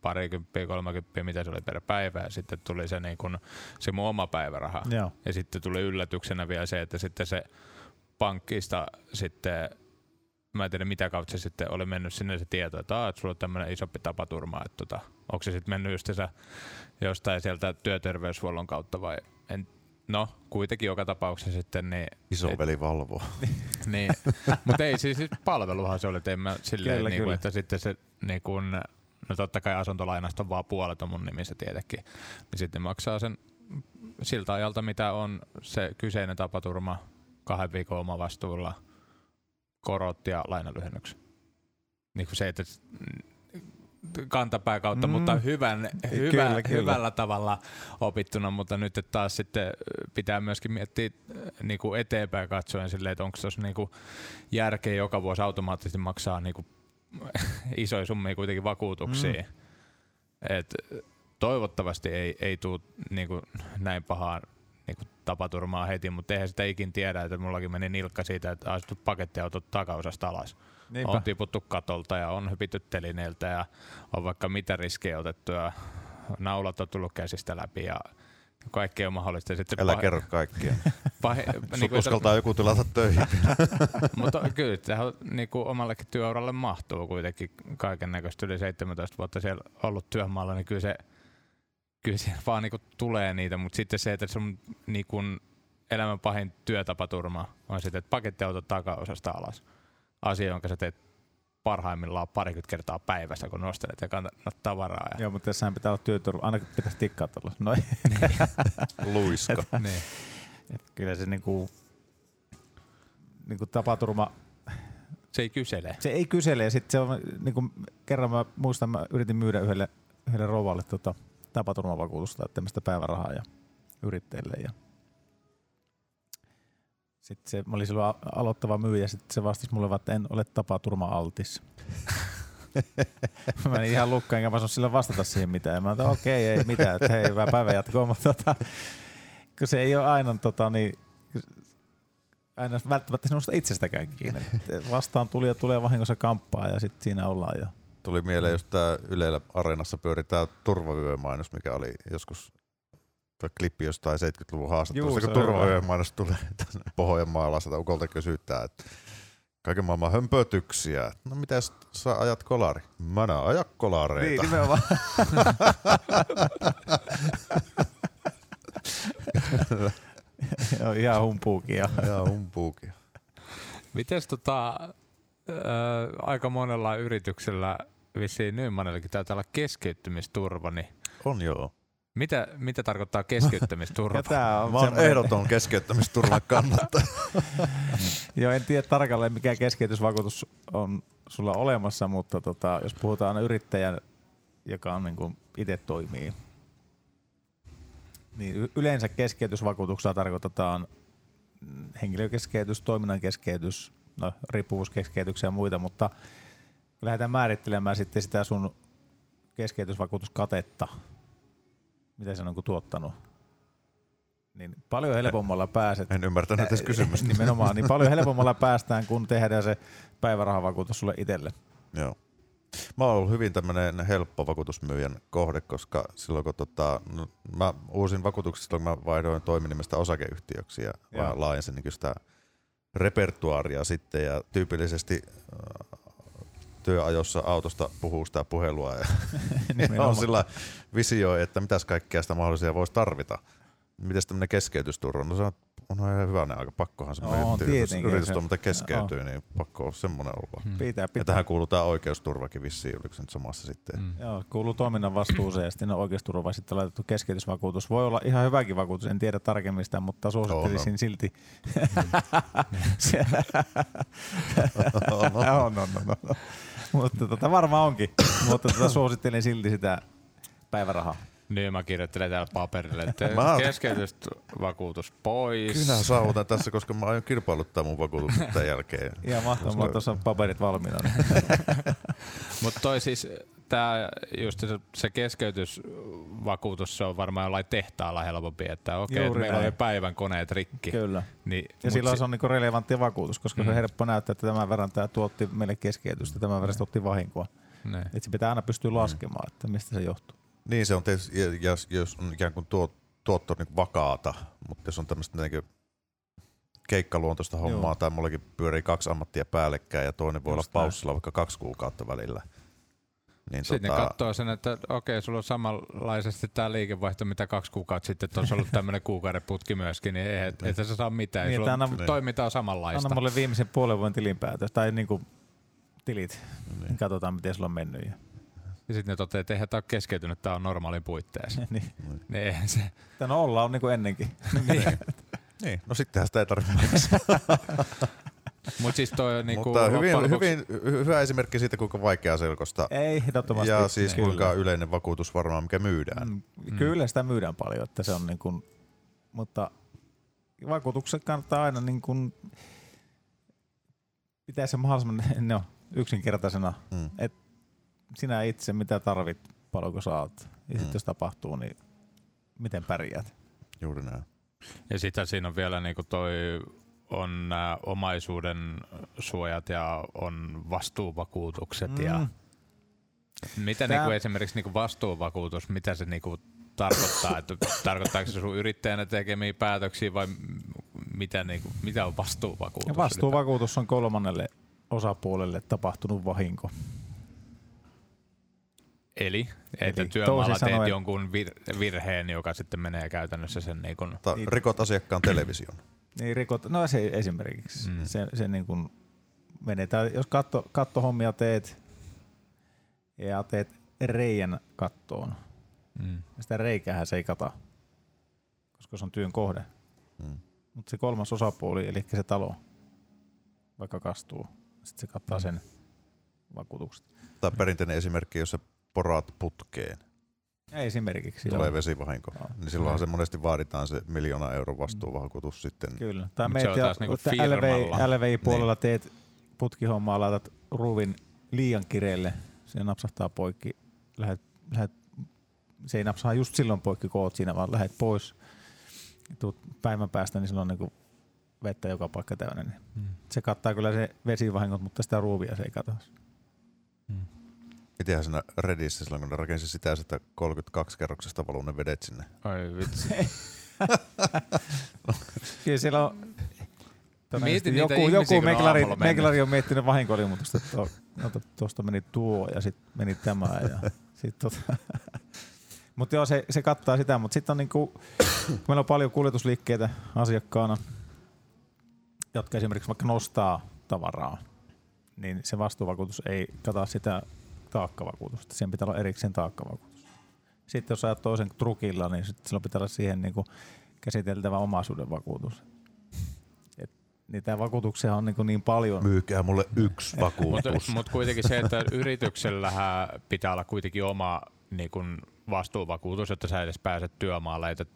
parikymppiä, kolmekymppiä, mitä se oli per päivä, ja sitten tuli se, niin kun, se mun oma päiväraha. Joo. Ja sitten tuli yllätyksenä vielä se, että sitten se pankkista sitten, mä en tiedä mitä kautta se sitten oli mennyt sinne se tieto, että, Aa, että sulla on tämmöinen isompi tapaturma, että tota, onko se sitten mennyt just se jostain sieltä työterveyshuollon kautta vai en, no kuitenkin joka tapauksessa sitten niin, Isoveli valvoo. niin. mutta ei siis, siis palveluhan se oli, että en mä silleen, Kyllä, niin kuin, kyllä. että sitten se niin kuin, no totta kai asuntolainasta on vaan puolet on mun nimissä tietenkin, niin sitten maksaa sen siltä ajalta, mitä on se kyseinen tapaturma kahden viikon oma vastuulla korot ja lainalyhennyksen. Niin kuin se, että kantapää kautta, Mm. mutta hyvän, hyvä, Kyllä, kyllä. hyvällä tavalla opittuna, mutta nyt että taas sitten pitää myöskin miettiä äh, niin kuin eteenpäin katsoen silleen, että onko tuossa niin kuin järkeä joka vuosi automaattisesti maksaa niin kuin isoja summia kuitenkin vakuutuksiin. Mm. Et toivottavasti ei, ei tule niin kuin näin pahaa niin kuin tapaturmaa heti, mutta eihän sitä ikin tiedä, että mullakin meni nilkka siitä, että astut pakettiautot takaosasta alas. Niinpä. On tiputtu katolta ja on hypitty telineeltä ja on vaikka mitä riskejä otettu ja naulat on tullut käsistä läpi ja kaikkea on mahdollista. Sitten Älä pahe- kerro kaikkia. pahe, Niin kuin, uskaltaa joku tilata töihin. mutta kyllä tähän niin kuin omallekin työuralle mahtuu kuitenkin kaiken näköistä yli 17 vuotta siellä ollut työmaalla, niin kyllä se kyllä siellä vaan niin kuin tulee niitä, mutta sitten se, että se on niin kuin elämän pahin työtapaturma on sitten, että pakettiauto takaosasta alas. Asia, jonka sä teet parhaimmillaan parikymmentä kertaa päivässä, kun nostelet ja kannat tavaraa. Ja, Joo, mutta tässähän pitää olla työturva. Aina pitäisi tikkaa tuolla. No, ei. Luiska. niin. Et kyllä se niinku, niinku tapaturma, Se ei kysele. se ei kysele. Ja sit se on, niinku, kerran mä muistan, mä yritin myydä yhdelle, yhdelle rouvalle tota, tapaturmavakuutusta, tämmöistä päivärahaa ja yrittäjille. Ja sitten se, mä olin silloin aloittava myyjä, sitten se vastasi mulle, että en ole tapaturma-altis. mä menin ihan lukkaan, enkä mä osannut sillä vastata siihen mitään. Mä että okei, ei mitään, että hei, hyvää päivän jatkoa, mutta tota, kun se ei ole aina tota, niin, aina välttämättä sinusta itsestäkään kiinni. Vastaan tuli ja tulee vahingossa kamppaa ja sitten siinä ollaan jo. Tuli mieleen just tää Ylellä Areenassa pyöri tää turvavyömainos, mikä oli joskus tuo klippi jostain 70-luvun haastattelussa, Juu, kun turvavyömainos tulee tänne Pohjanmaalaiselta ukolta kysytään, että kaiken maailman hömpötyksiä. No mitä jos sä ajat kolari? Mä en aja kolareita. Niin, nimenomaan. Joo, ihan humpuukin. Ja. Ja humpuukia. Mites tota, ö, aika monella yrityksellä, vissiin Nymanellakin taitaa olla keskeyttämisturva, niin On joo. Mitä, mitä tarkoittaa keskeyttämisturva? Ja tää on semmoinen- ehdoton keskeyttämisturvan kannattaja. Joo, en tiedä tarkalleen mikä keskeytysvakuutus on sulla olemassa, mutta tota, jos puhutaan yrittäjän, joka on niin kuin itse toimii, niin yleensä keskeytysvakuutuksella tarkoitetaan henkilökeskeytys, toiminnan keskeytys, no, riippuvuuskeskeytyksiä ja muita, mutta lähdetään määrittelemään sitten sitä sun keskeytysvakuutuskatetta, mitä se on niin tuottanut. Niin paljon helpommalla pääset En ymmärtänyt edes kysymystä. Nimenomaan, niin paljon helpommalla päästään, kun tehdään se päivärahavakuutus sulle itselle. Joo. Mä oon ollut hyvin tämmönen helppo vakuutusmyyjän kohde, koska silloin kun tota, no, mä uusin vakuutuksia silloin, kun mä vaihdoin toiminimestä osakeyhtiöksi ja mä laajensin niin sitä repertuaaria sitten ja tyypillisesti äh, työajossa autosta puhuu sitä puhelua ja, ja on sillä visioi, että mitäs kaikkea sitä mahdollisia voisi tarvita. Miten tämmöinen keskeytysturva? No se on, on ihan hyvänen aika, pakkohan se On, tietenkin. yritystoiminta keskeytyy, niin pakko olla semmoinen olla. Hmm. Pitää, Ja pitää. tähän kuuluu tämä oikeusturvakin vissiin, oliko se nyt samassa sitten? Mm. Joo, kuuluu toiminnan vastuuseen ja sitten on oikeusturva vai sitten laitettu keskeytysvakuutus. Voi olla ihan hyväkin vakuutus, en tiedä tarkemmin sitä, mutta suosittelisin On, silti. On, on. on, on, on, on. Mutta tota, varmaan onkin, mutta tota, suosittelin silti sitä päivärahaa. Niin mä kirjoittelen täällä paperille, että Mä- keskeytysvakuutus pois. Kyllä saavutan tässä, koska mä aion kilpailuttaa mun vakuutukset tämän jälkeen. Ihan mahtavaa, Koska- mulla on tuossa paperit valmiina. Mutta toi siis, tää just se, se keskeytysvakuutus, se on varmaan jollain tehtaalla helpompi, että okei, okay, Juuri meillä on näin. jo päivän koneet rikki. Kyllä. Niin, Ja silloin si- se on niinku relevantti vakuutus, koska mm. se Mm. on helppo näyttää, että tämän verran tämä tuotti meille keskeytystä, tämän verran se tuotti vahinkoa. ne. Et se pitää aina pystyä laskemaan, että mistä se johtuu. Niin se on tietysti, ja jos on ikään kuin tuo, tuotto niin vakaata, mutta jos on tämmöistä niin keikkaluontoista hommaa, Joo. tai mullakin pyörii kaksi ammattia päällekkäin ja toinen voi Just olla näin. paussilla vaikka kaksi kuukautta välillä. Niin Sitten tota, ne katsoo sen, että okei, sulla on samanlaisesti tämä liikevaihto, mitä kaksi kuukautta sitten, että olisi ollut tämmöinen kuukauden putki myöskin, niin ei, et, et sä saa mitään. Niin, Niin, sulla on anna- toimintaa samanlaista. Anna mulle viimeisen puolen vuoden tilinpäätös, tai niinku tilit, niin. niin, katsotaan miten sulla on mennyt. Ja, Ja sitten ne toteaa, että eihän tämä ole keskeytynyt, tämä on normaalin puitteissa. niin. niin eihän se. Tän olla on niinku ennenkin. niin, no sittenhän sitä ei tarvitse Mutta siis toi on niinku Mutta hyvin, lopuksi- hyvin, hy- hyvä esimerkki siitä, kuinka vaikea selkosta Ei, ehdottomasti. ja siis Kyllä. kuinka yleinen vakuutus varmaan, mikä myydään. Mm, Kyllä sitä myydään paljon, että se on niin kuin, mutta vakuutukset kannattaa aina niin kuin, pitää se mahdollisimman no, yksinkertaisena. Mm. Sinä itse, mitä tarvit, paljonko saat. Ja Mm. sitten jos tapahtuu, niin miten pärjäät. Juuri näin. Ja sitten siinä on vielä niinku toi on nää omaisuuden suojat ja on vastuuvakuutukset mm. ja mitä Tää- niinku esimerkiksi niinku vastuuvakuutus, mitä se niinku tarkoittaa, että tarkoittaako se sun yrittäjänä tekemiä päätöksiä vai mitä, niinku, mitä on vastuuvakuutus? Ja vastuuvakuutus on kolmannelle osapuolelle tapahtunut vahinko. Eli, että Eli työmaalla teet sanoen- jonkun vir- virheen, joka sitten menee käytännössä sen niinku, Niin. rikot asiakkaan television. Niin rikot, no se esimerkiksi. Mm. Mm. Se, se niin kuin menetään, jos katto, kattohommia teet ja teet reijän kattoon, mm, sitä reikäähän se ei kata, koska se on työn kohde. Mm. Mutta se kolmas osapuoli, eli se talo, vaikka kastuu, sitten se kattaa sen vakuutukset. Tai perinteinen esimerkki, jos sä poraat putkeen, esimerkiksi. tulee joo. vesivahinko, Joo. niin silloinhan se monesti vaaditaan se miljoona euron vastuuvakuutus sitten. Kyllä. Tai meet ja taas niinku LVI. LVI-puolella teet putkihommaa, laitat ruuvin liian kireelle, se napsahtaa poikki, lähet, lähet, se ei napsaa just silloin poikki, kun oot siinä, vaan lähet pois, tuut päivän päästä, niin silloin on niinku vettä joka paikka täynnä. Niin mm, se kattaa kyllä se vesivahingot, mutta sitä ruuvia se ei kata. Mitenhän siinä Redissä silloin, kun ne rakensi sitä, että 32 kerroksesta valuu ne vedet sinne. Oi vitsi. Kyllä siellä on todennäköisesti Mietin joku, ihmisiä, joku meklari, meklari on miettinyt vahinkoilmoitusta, että to- ota, tuosta meni tuo ja sitten meni tämä. Ja sit tota. mutta joo, se, se kattaa sitä, mutta sitten on niinku, kun meillä on paljon kuljetusliikkeitä asiakkaana, jotka esimerkiksi vaikka nostaa tavaraa, niin se vastuuvakuutus ei kata sitä taakkavakuutusta. Sen pitää olla erikseen taakkavakuutus. Sitten jos ajat toisen trukilla, niin sitten silloin pitää olla siihen niinku käsiteltävä omaisuuden vakuutus. Et niitä vakuutuksia on niin, niin paljon. Myykää mulle yksi Mutta vakuutus. mut kuitenkin se, että yrityksellähän pitää olla kuitenkin oma niin kun vastuuvakuutus, jotta sä edes pääset työmaalle. Et, äh,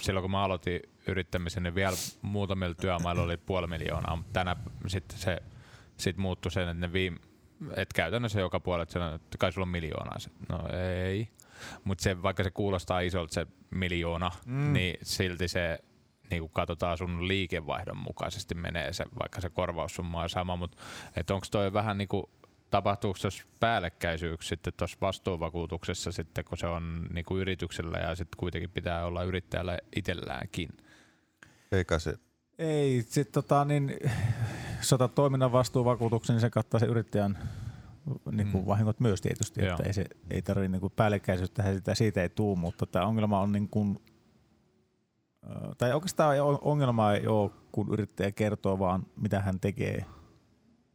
silloin kun mä aloitin yrittämisen, niin vielä muutamilla työmailla oli puoli miljoonaa, mutta tänä sitten se sit muuttui sen, että ne viime, et käytännössä joka puolella sanoi, että kai sulla on miljoonaa. Sit, No ei. Mutta se, vaikka se kuulostaa isolta se miljoona, Mm. niin silti se niin kun katsotaan sun liikevaihdon mukaisesti menee se, vaikka se korvaussumma on sama, mutta onko toi vähän niinku tapahtuuko tuossa päällekkäisyyksiä sitten tuossa vastuuvakuutuksessa sitten, kun se on niin kuin yrityksellä ja sitten kuitenkin pitää olla yrittäjällä itselläänkin? Eikä se, Ei, sit tota niin, jos otat toiminnan vastuuvakuutuksen, niin se kattaa se yrittäjän niin kuin Mm. vahingot myös tietysti, Joo. että ei, se, ei tarvitse niin kuin päällekkäisyyttä, sitä, siitä ei tuu, mutta tämä ongelma on niin kuin, tai oikeastaan ongelma ei ole, kun yrittäjä kertoo vaan, mitä hän tekee,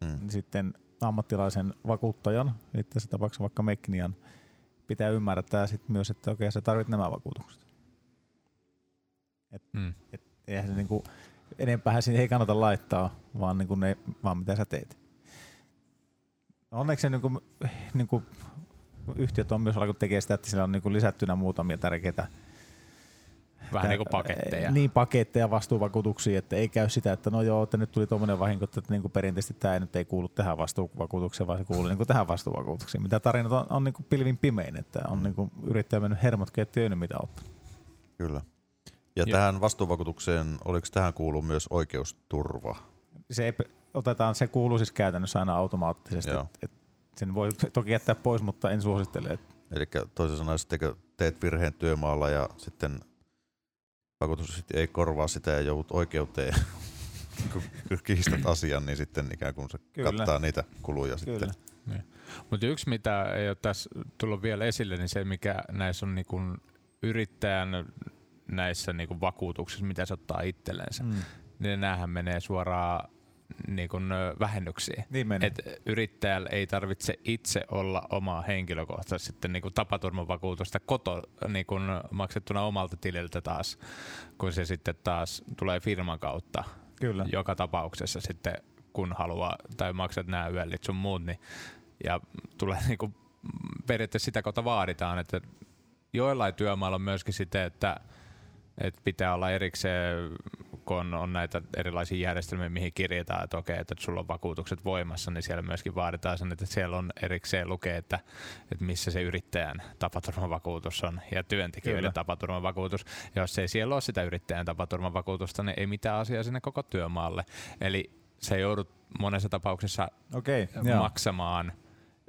mm, niin sitten ammattilaisen vakuuttajan, eli tässä tapauksessa vaikka Meknian, pitää ymmärtää sit myös, että okei, sä tarvitset nämä vakuutukset. Mm. Eihän se niinku, enempää siihen ei kannata laittaa, vaan, niinku ne, vaan mitä sä teet. Onneksi se niinku, niinku, yhtiöt on myös alkanut tekemään sitä, että siellä on niinku lisättynä muutamia tärkeitä Vähän niin kuin paketteja. Niin, paketteja vastuuvakuutuksia, että ei käy sitä, että no joo, että nyt tuli tuommoinen vahinko, että niin perinteisesti tämä ei nyt ei kuulu tähän vastuuvakuutukseen, vaan se kuuluu niin tähän vastuuvakuutukseen. Mitä tarinat on, on niin pilvin pimein, että on niin yrittäjä mennyt hermot kettiin mitä ottanut. kyllä. Ja Joo. tähän vastuuvakuutukseen, oliko tähän kuuluu myös oikeusturva? Se ei, otetaan, se kuuluu siis käytännössä aina automaattisesti. Joo. Et, et sen voi toki jättää pois, mutta en suosittele. Eli toisin sanoen, sitten kun teet virheen työmaalla ja sitten vakuutus ei korvaa sitä ja joudut oikeuteen, kun kiistät asian, niin sitten ikään kuin se Kyllä. kattaa niitä kuluja kyllä. sitten. Mutta yksi, mitä ei ole tässä tullut vielä esille, niin se, mikä näissä on niin kuin yrittäjän näissä niin kuin vakuutuksissa, mitä se ottaa itsellensä, Mm. niin näähän menee suoraan niin kuin vähennyksiin. Niin menee. Et yrittäjällä ei tarvitse itse olla omaa henkilökohtaista sitten niin kuin tapaturmavakuutusta koto niin kuin maksettuna omalta tililtä taas, kun se sitten taas tulee firman kautta Kyllä. joka tapauksessa sitten, kun haluaa tai maksat nämä yöllit sun muut, niin, ja tulee niinku, periaatteessa sitä kautta vaaditaan, että joillain työmailla on myöskin sitten, että, että pitää olla erikseen, kun on, on näitä erilaisia järjestelmiä, mihin kirjataan, että okei, että sulla on vakuutukset voimassa, niin siellä myöskin vaaditaan sen, että siellä on erikseen lukee, että, että missä se yrittäjän tapaturmavakuutus on ja työntekijöiden Kyllä. tapaturmavakuutus. Ja jos ei siellä ole sitä yrittäjän tapaturmavakuutusta, niin ei mitään asiaa sinne koko työmaalle. Eli se joudut monessa tapauksessa Okei, okay, maksamaan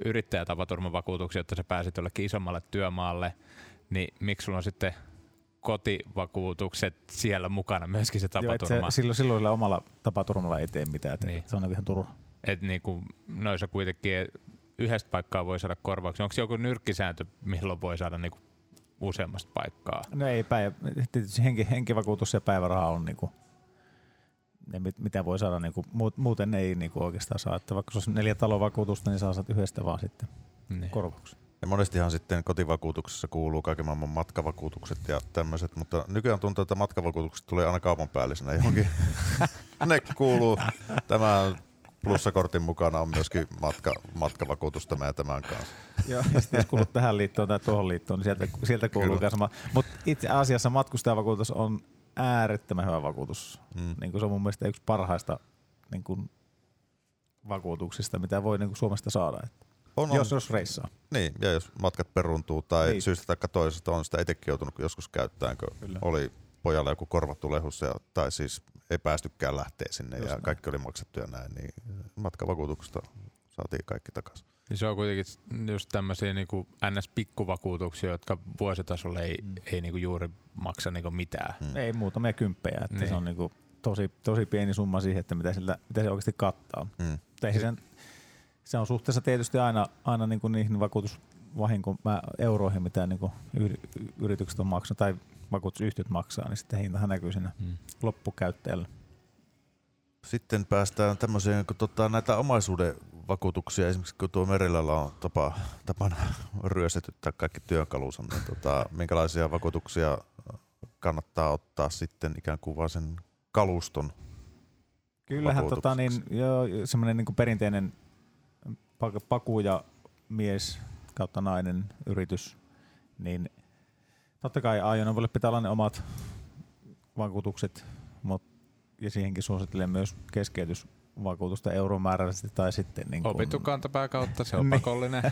yrittäjätapaturmavakuutuksia, jotta sä pääsit jollekin isommalle työmaalle, niin miksi sulla on sitten kotivakuutukset siellä mukana myöskin se Joo, et tapaturma? se, silloin, silloin omalla tapaturmalla ei tee mitään. Että Niin. Se on ihan turha. että niinku, noissa kuitenkin yhdestä paikkaa voi saada korvauksia. Onko joku nyrkkisääntö, milloin voi saada niinku useammasta paikkaa? No ei, päivä, tietysti henki, henkivakuutus ja päiväraha on niinku, ne mit, mitä voi saada, niinku, muut- muuten ei niinku oikeastaan saa. Että vaikka se olisi neljä talovakuutusta, niin saa saat yhdestä vaan sitten Niin. korvauksen. Ja monestihan sitten kotivakuutuksessa kuuluu kaiken maailman matkavakuutukset ja tämmöiset, mutta nykyään tuntuu, että matkavakuutukset tulee aina kaupan päällisenä johonkin. ne kuuluu tämän plussakortin mukana on myöskin matka, matkavakuutus tämä ja tämän kanssa. Joo, ja sitten jos kuulut tähän liittoon tai tuohon liittoon, niin sieltä, sieltä kuuluu myös sama. Mutta itse asiassa matkustajavakuutus on äärettömän hyvä vakuutus. Mm. Niin kuin se on mun mielestä yksi parhaista niin kuin, vakuutuksista, mitä voi niin kuin Suomesta saada. Et On, on. jos, jos reissaa. Niin, ja jos matkat peruntuu tai Niin. niin. syystä tai toisesta on sitä itsekin joutunut joskus käyttämään, kun Kyllä. oli pojalla joku korvattu lehus ja, tai siis ei päästykään lähteä sinne Just ja näin. kaikki oli maksettu ja näin, niin matkavakuutuksesta saatiin kaikki takaisin. Niin se on kuitenkin just tämmöisiä niinku NS-pikkuvakuutuksia, jotka vuositasolla ei, Mm. ei niinku juuri maksa niinku mitään. Mm. Ei muutamia kymppejä, että Niin. se on niin kuin tosi, tosi pieni summa siihen, että mitä, sillä, mitä se oikeasti kattaa. Mm. Ei sen, se on suhteessa tietysti aina, aina niin kuin niihin vakuutusvahinko mä- euroihin, mitä niin kuin yri- yritykset on maksanut tai vakuutusyhtiöt maksaa, niin sitten hintahan näkyy siinä Mm. loppukäyttäjällä. Sitten päästään tämmöiseen, kun tota, näitä omaisuuden vakuutuksia, esimerkiksi kun tuo Merillällä on tapa, tapana ryöstetyttää kaikki työkalunsa, niin tota, minkälaisia vakuutuksia kannattaa ottaa sitten ikään kuin vaan sen kaluston Kyllähän tota, niin, semmoinen niin perinteinen paku ja mies kautta nainen yritys, niin totta kai ajoneuvolle pitää olla ne omat vakuutukset, mut, ja siihenkin suosittelen myös keskeytysvakuutusta euromääräisesti tai sitten niin kuin, Opittu kantapää kautta, se on Niin. pakollinen.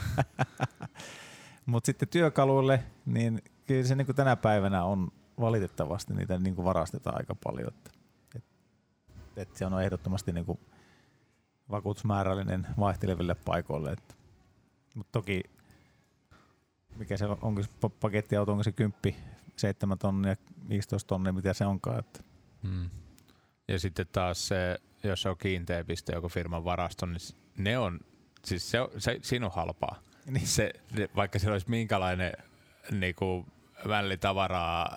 Mutta sitten työkaluille, niin kyllä se niin tänä päivänä on valitettavasti niitä niin varastetaan aika paljon. Että, et, et se on ehdottomasti niin kuin vakuutusmäärällinen vaihteleville paikoille. Että, mutta toki, mikä se on, onko se pa- pakettiauto, onko se 10, 7 tonnia, 15 tonnia, mitä se onkaan. Että, Mm. Ja sitten taas se, jos se on kiinteä piste joku firman varasto, niin ne on, siis se, se siinä on halpaa. niin, Se, vaikka siellä olisi minkälainen niinku, vällitavaraa,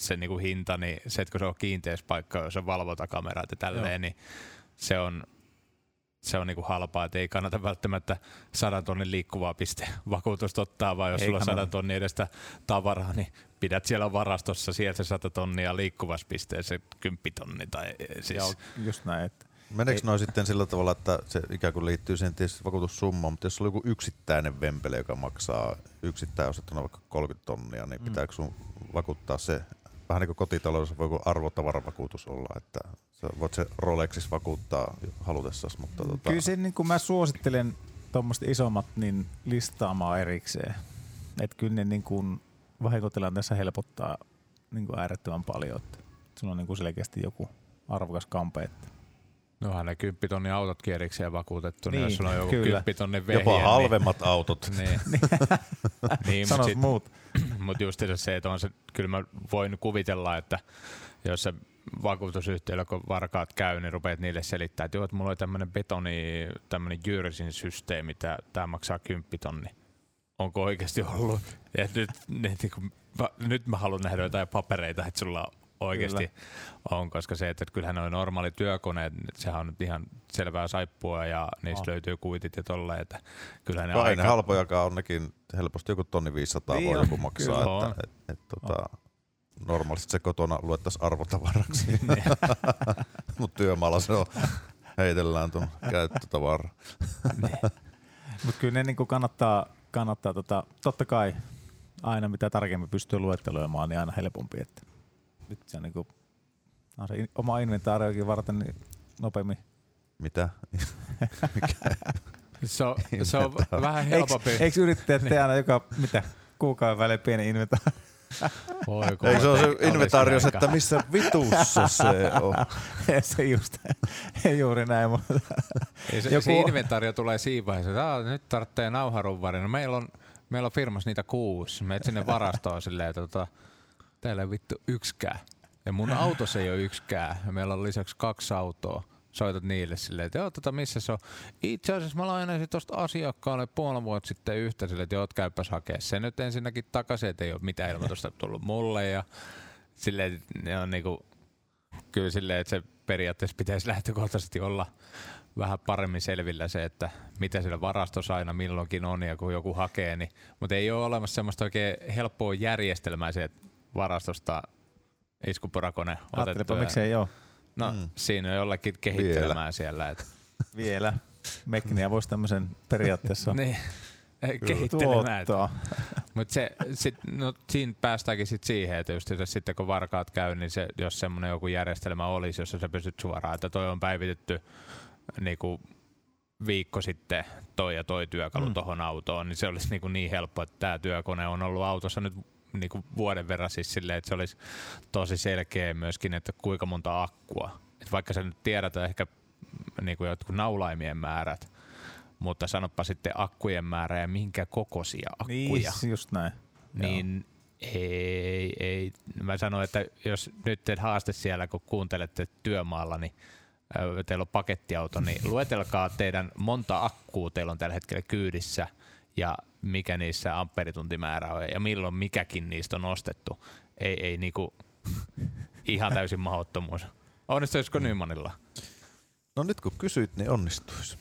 se niinku hinta, niin se, että kun se on kiinteässä paikka, jos on valvontakamerat ja tälleen, Joo. niin se on, se on niinku halpaa, että ei kannata välttämättä sadan tonnin liikkuvaa piste vakuutusta ottaa, vaan jos Ei sulla on sadan tonnin edestä tavaraa, niin pidät siellä varastossa sieltä se 100 tonnia liikkuvassa pisteessä se 10 tonni. Tai, eh, siis, joo, just näin. Että, Meneekö noin sitten sillä tavalla, että se ikään kuin liittyy siihen tietysti vakuutussummaan, mutta jos on joku yksittäinen vempele, joka maksaa yksittäin ostettuna vaikka 30 tonnia, niin Mm. pitääkö sun vakuuttaa se, vähän niin kuin kotitaloudessa voi joku arvotavaravakautus olla, että sä voit se Rolexis vakuuttaa halutessasi, mutta tota, Kyllä se, niin kuin mä suosittelen tuommoiset isommat niin listaamaan erikseen. Että kyllä ne niin kuin vahinkotilanteessa helpottaa niin kuin äärettömän paljon. Että sulla on niin kuin selkeästi joku arvokas kampe. Että No onhan ne 10 tonnin autot kierikseen vakuutettu, niin, Niin, jos sulla on joku kyllä. 10 tonnin vehje, jopa halvemmat autot. Niin, niin, niin mutta Sanos sit, muut. mut just se, että on se, kyllä mä voin kuvitella, että jos se vakuutusyhtiöllä, kun varkaat käy, niin rupeat niille selittää, että joo, että mulla on tämmöinen betoni, tämmöinen jyrsin systeemi, tämä maksaa 10 tonni. Onko oikeasti ollut? Ja nyt, nyt, niin kuin, va- nyt mä haluan nähdä jotain papereita, että sulla oikeasti Kyllä. on, koska se, että kyllähän noin normaali työkoneet, sehän on nyt ihan selvää saippua ja niistä On. löytyy kuitit ja tolleen, että kyllähän ne ei aika... ne halpojakaan on nekin helposti joku tonni 500 Niin voi on, joku maksaa, kyllä on. että et, et, tota, normaalisti se kotona luettaisiin arvotavaraksi, mutta työmaalla se on, heitellään tuon käyttötavara. Mutta kyllä ne niin kuin kannattaa, kannattaa tota, totta kai aina mitä tarkemmin pystyy luetteloimaan, niin aina helpompi. Että nyt se on niin kuin, on se in- oma inventaariokin varten niin nopeammin. Mitä? Se on, se on vähän helpompi. Eikö yrittäjät tee aina joka, mitä, kuukauden välein pieni inventaari? Voi, kun Eikö se ole se inventaarios, että missä vitussa se on? se just, ei juuri näin, mutta Ei se, Joku- se inventaario tulee siinä vaiheessa, että "Aa, nyt tarvitsee nauharunvari. No meillä on, meillä on firmassa niitä kuusi. Meet sinne varastoon silleen, että tota, täällä ei vittu yksikään. Ja mun autossa ei ole yksikään. Meillä on lisäksi kaksi autoa. Soitat niille silleen, että joo, tota, missä se on. Itse asiassa mä lainasin tuosta asiakkaalle puoli vuotta sitten yhtä silleen, että joo, käypäs hakea se nyt ensinnäkin takaisin, että ei ole mitään ilmoitusta tullut mulle. Ja silleen, että ne on niinku, kyllä silleen, että se periaatteessa pitäisi lähtökohtaisesti olla vähän paremmin selvillä se, että mitä siellä varastossa aina milloinkin on ja kun joku hakee, niin, mutta ei ole olemassa semmoista oikein helppoa järjestelmää se, että varastosta iskuporakone ajattelepa otettu. ja- miksei joo No Mm. siinä on jollekin kehittelemään siellä. Että, vielä. Mekniä voisi tämmöisen periaatteessa niin, kehittelemään. Mutta se, sit, no, siinä päästäänkin sit siihen, että just se, sitten kun varkaat käy, niin se, jos semmoinen joku järjestelmä olisi, jossa sä pystyt suoraan, että toi on päivitetty niinku viikko sitten toi ja toi työkalu Mm. tuohon autoon, niin se olisi niinku niin helppo, että tämä työkone on ollut autossa nyt niinku vuoden verran siis silleen, että se olisi tosi selkeä myöskin, että kuinka monta akkua. Et vaikka sä nyt tiedät ehkä niinku jotkut naulaimien määrät, mutta sanoppa sitten akkujen määrä ja minkä kokoisia akkuja Niin, just näin. niin ei, ei. Mä sanoin, että jos nyt teet haaste siellä, kun kuuntelette työmaalla, niin teillä on pakettiauto, niin luetelkaa teidän monta akkuu teillä on tällä hetkellä kyydissä ja mikä niissä ampperituntimäärä on ja milloin mikäkin niistä on ostettu. Ei, ei niinku ihan täysin mahdottomuus. Onnistuisiko Nymanilla? No nyt kun kysyit, niin onnistuisi.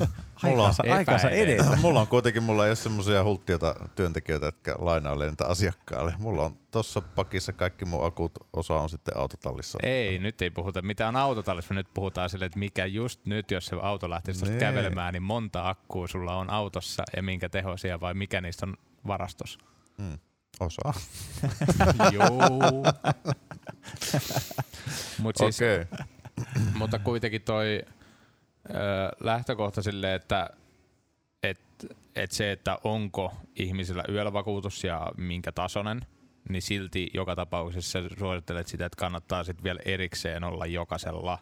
Aikansa, aikansa epäilee. edetä. mulla on kuitenkin, mulla ei ole semmoisia hulttioita työntekijöitä, jotka lainailee niitä asiakkaille. Mulla on tossa pakissa kaikki mun akut, osa on sitten autotallissa. Ei, nyt ei puhuta mitään autotallissa, nyt puhutaan sille, että mikä just nyt, jos se auto tuosta Nee. kävelemään, niin monta akkua sulla on autossa ja minkä tehoisia vai mikä niistä on varastossa. Mm. Osa. Joo. Mut siis, Okei. Okay. mutta kuitenkin toi lähtökohta silleen, että et, et se, että onko ihmisillä yöllä-vakuutus ja minkä tasoinen, niin silti joka tapauksessa suosittelet sitä, että kannattaa sitten vielä erikseen olla jokaisella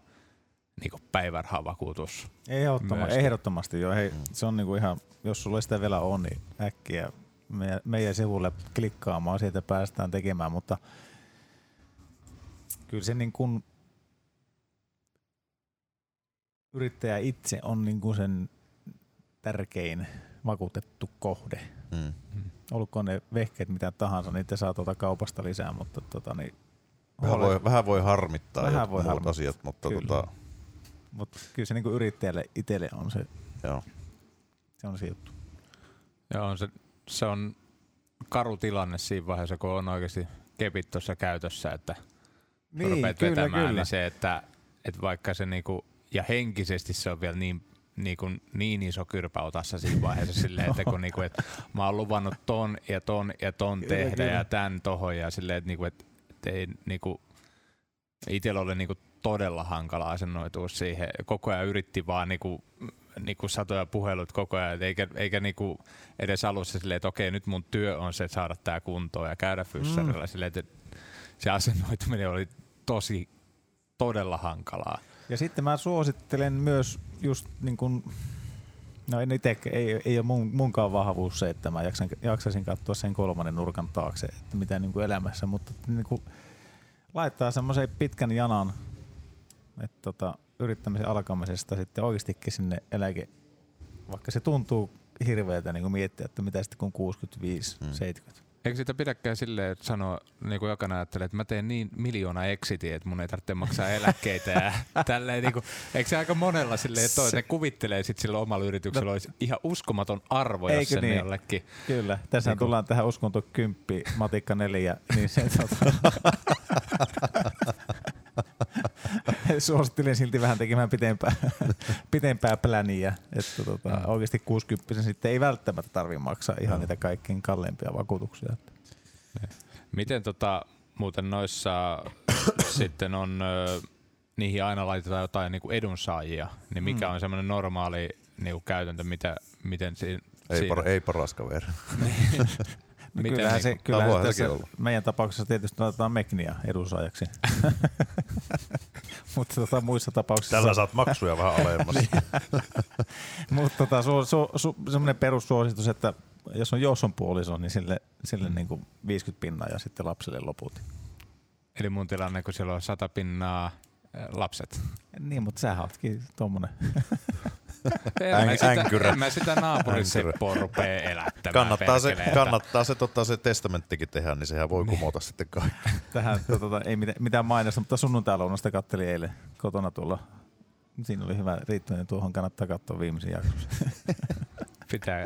niinku päivärahavakuutus. Ehdottoma, Myöskin. ehdottomasti joo. Hei, se on niinku ihan, jos sulla sitä vielä on, niin äkkiä meidän, meidän sivulle klikkaamaan, sieltä päästään tekemään, mutta kyllä se niin kuin yrittäjä itse on niin kuin sen tärkein vakuutettu kohde. Mm. Olkoon ne vehkeet mitä tahansa, niitä saa tuota kaupasta lisää, mutta tota, niin, Vähän, voi, vähän voi harmittaa Vähän jotkut voi muut harmittaa, asiat, mutta kyllä. tota, mutta kyllä se niin kuin yrittäjälle itselle on se, joo. se on se juttu. Joo, se, se on karu tilanne siinä vaiheessa, kun on oikeasti kepit tuossa käytössä, että niin, rupeat kyllä, vetämään, kyllä. niin se, että, että vaikka se niinku, ja henkisesti se on vielä niin, niinku, niin iso kyrpä otassa siinä vaiheessa silleen, että kun niinku, et, mä oon luvannut ton ja ton ja ton Kyllä, tehdä kyllä. ja tän tohon ja silleen, että niinku, et, et ei niinku, itsellä oli niinku todella hankala asennoitua siihen. Koko ajan yritti vaan niinku, niinku satoja puhelut koko ajan, eikä, eikä niinku edes alussa silleen, että okei, nyt mun työ on se, että saada tää kuntoon ja käydä fyssarilla. Mm. Silleen, että se asennoituminen oli tosi, todella hankalaa. Ja sitten mä suosittelen myös just niin kuin, no en ite, ei, ei ole mun, munkaan vahvuus se, että mä jaksan, jaksaisin katsoa sen kolmannen nurkan taakse, että mitä niin kuin elämässä, mutta niin kuin laittaa semmoisen pitkän janan että tota, yrittämisen alkamisesta sitten oikeastikin sinne eläke, vaikka se tuntuu hirveältä niin kuin miettiä, että mitä sitten kun 65, Mm. 70. Eikö sitä pidäkään silleen, että sanoo, niin kuin jokainen ajattelee, että mä teen niin miljoona exitiä, että mun ei tarvitse maksaa eläkkeitä ja tälleen niin kuin, eikö se aika monella silleen, että, toi, että ne kuvittelee sit sillä omalla yrityksellä olisi ihan uskomaton arvo, jos sen niin? jollekin. Kyllä, tässä Niin kuin- tullaan tähän uskonto 10, matikka 4, niin se tota, suosittelen silti vähän tekemään pitempää, pitempää pläniä, että tota, Mm. oikeasti 60 sitten ei välttämättä tarvitse maksaa ihan niitä kaikkein kalleimpia vakuutuksia. Miten tota, muuten noissa sitten on, niihin aina laitetaan jotain niin kuin edunsaajia, niin mikä Mm. on semmoinen normaali niin kuin käytäntö, mitä, miten siinä, Ei, siinä par, ei paras kaveri. No Miten kyllähän se, niinku- kyllähän se tässä olla. meidän tapauksessa tietysti laitetaan Mekniä edunsaajaksi. Mutta tota, muissa tapauksissa... Tällä saat maksuja vähän alemmassa. Mutta tota, su, su, su, semmoinen perussuositus, että jos on jos on puoliso, niin sille, sille Mm. niinku 50 pinnaa ja sitten lapselle loput. Eli mun tilanne, kun siellä on sata pinnaa ö, lapset. Niin, mutta sä ootkin tommonen. En mä sitä, änkyrä. en mä sitä naapurin Änkyrä. Seppoa rupee elättämään. kannattaa se, kannattaa se, tota, se testamenttikin tehdä, niin sehän voi kumota sitten kaikki. Tähän tota, ei mitään, mitään mainosta, mutta sunnuntai-lounasta kattelin eilen kotona tuolla. Siinä oli hyvä riittäminen, tuohon kannattaa katsoa viimeisen jakson. Pitää,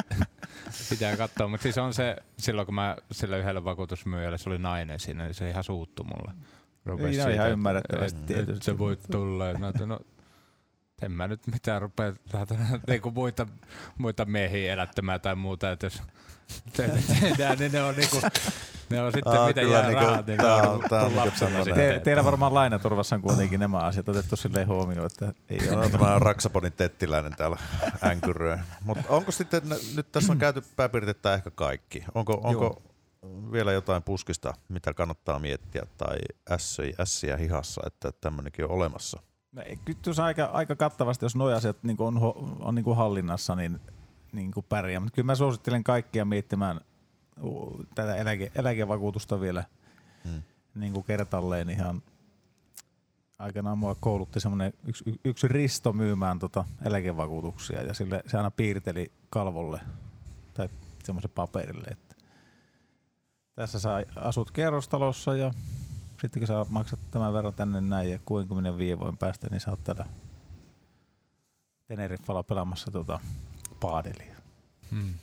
pitää katsoa, mutta siis on se, silloin kun mä sillä yhdellä vakuutusmyyjällä, se oli nainen siinä, niin se ihan suuttu mulle. Rupes Niin, no siitä, ihan että- ymmärrettävästi että- tietysti. Se voi tulla. Ja mä ajattelin, no, en mä nyt mitään rupea niinku muita, muita miehiä elättämään tai muuta, että jos te- tehdään, niin ne on niinku, ne on sitten Aa, mitä jää niinku- rahat, niin tää on, on- tää on on niinku lapsella sitten. Te, teillä varmaan lainaturvassa on kuitenkin nämä asiat otettu silleen huomioon, että ei No, ole. tämä Raksaponin tettiläinen täällä änkyröi. Mutta onko sitten, nyt tässä on käyty pääpiirteitä ehkä kaikki. Onko, onko vielä jotain puskista, mitä kannattaa miettiä, tai ässiä hihassa, että tämmöinenkin on olemassa? No, Kyllä tuossa aika, aika kattavasti, jos nuo asiat niin on, on niin hallinnassa, niin, niin pärjää. Mutta kyllä mä suosittelen kaikkia miettimään tätä eläke, eläkevakuutusta vielä Hmm. niin kertalleen ihan aikanaan mua koulutti semmoinen yksi, yksi Risto myymään tota eläkevakuutuksia ja sille, se aina piirteli kalvolle tai semmoisen paperille, että tässä saa asut kerrostalossa ja sitten kun sä maksat tämän verran tänne näin ja 65 vuoden päästä, niin sä oot täällä Teneriffalla pelaamassa tota paadelia. Mm.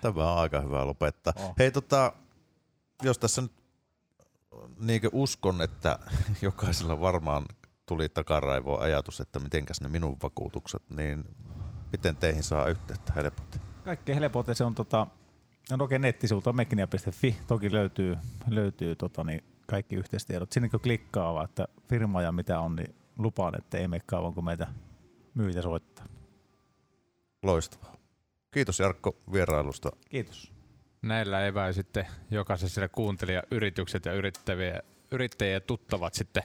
Tämä on aika hyvä lopettaa. Oh. Hei tota, jos tässä nyt niinkö uskon, että jokaisella varmaan tuli takaraivoon ajatus, että mitenkäs ne minun vakuutukset, niin miten teihin saa yhteyttä helposti? Kaikkein helpoiten se on tota, on oikein nettisivuilta mekkinia.fi. Toki löytyy, löytyy tota, niin kaikki yhteistiedot. Sinne kun klikkaa vaan, että firma ja mitä on, niin lupaan, että ei mene kauan, kun meitä myyjä soittaa. Loistavaa. Kiitos Jarkko vierailusta. Kiitos. Näillä eväin sitten jokaiselle kuuntelija yritykset ja yrittäviä, yrittäjien tuttavat sitten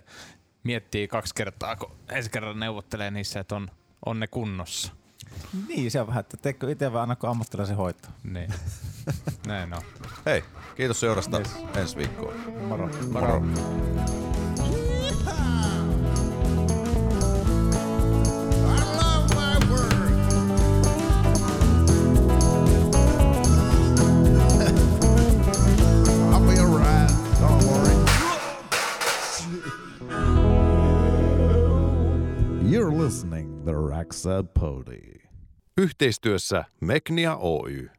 miettii kaksi kertaa, kun ensi kerran neuvottelee niissä, että on, on ne kunnossa. Niin, se on vähän, että teekö itse vai annako ammattilaisen hoitoa. Niin. Näin on. Hei, kiitos seurasta Yes. ensi viikkoon. Moro. Moro. I love my work. I'll be alright. Don't worry. You're listening the Raxa Podi. Yhteistyössä Meknia Oy.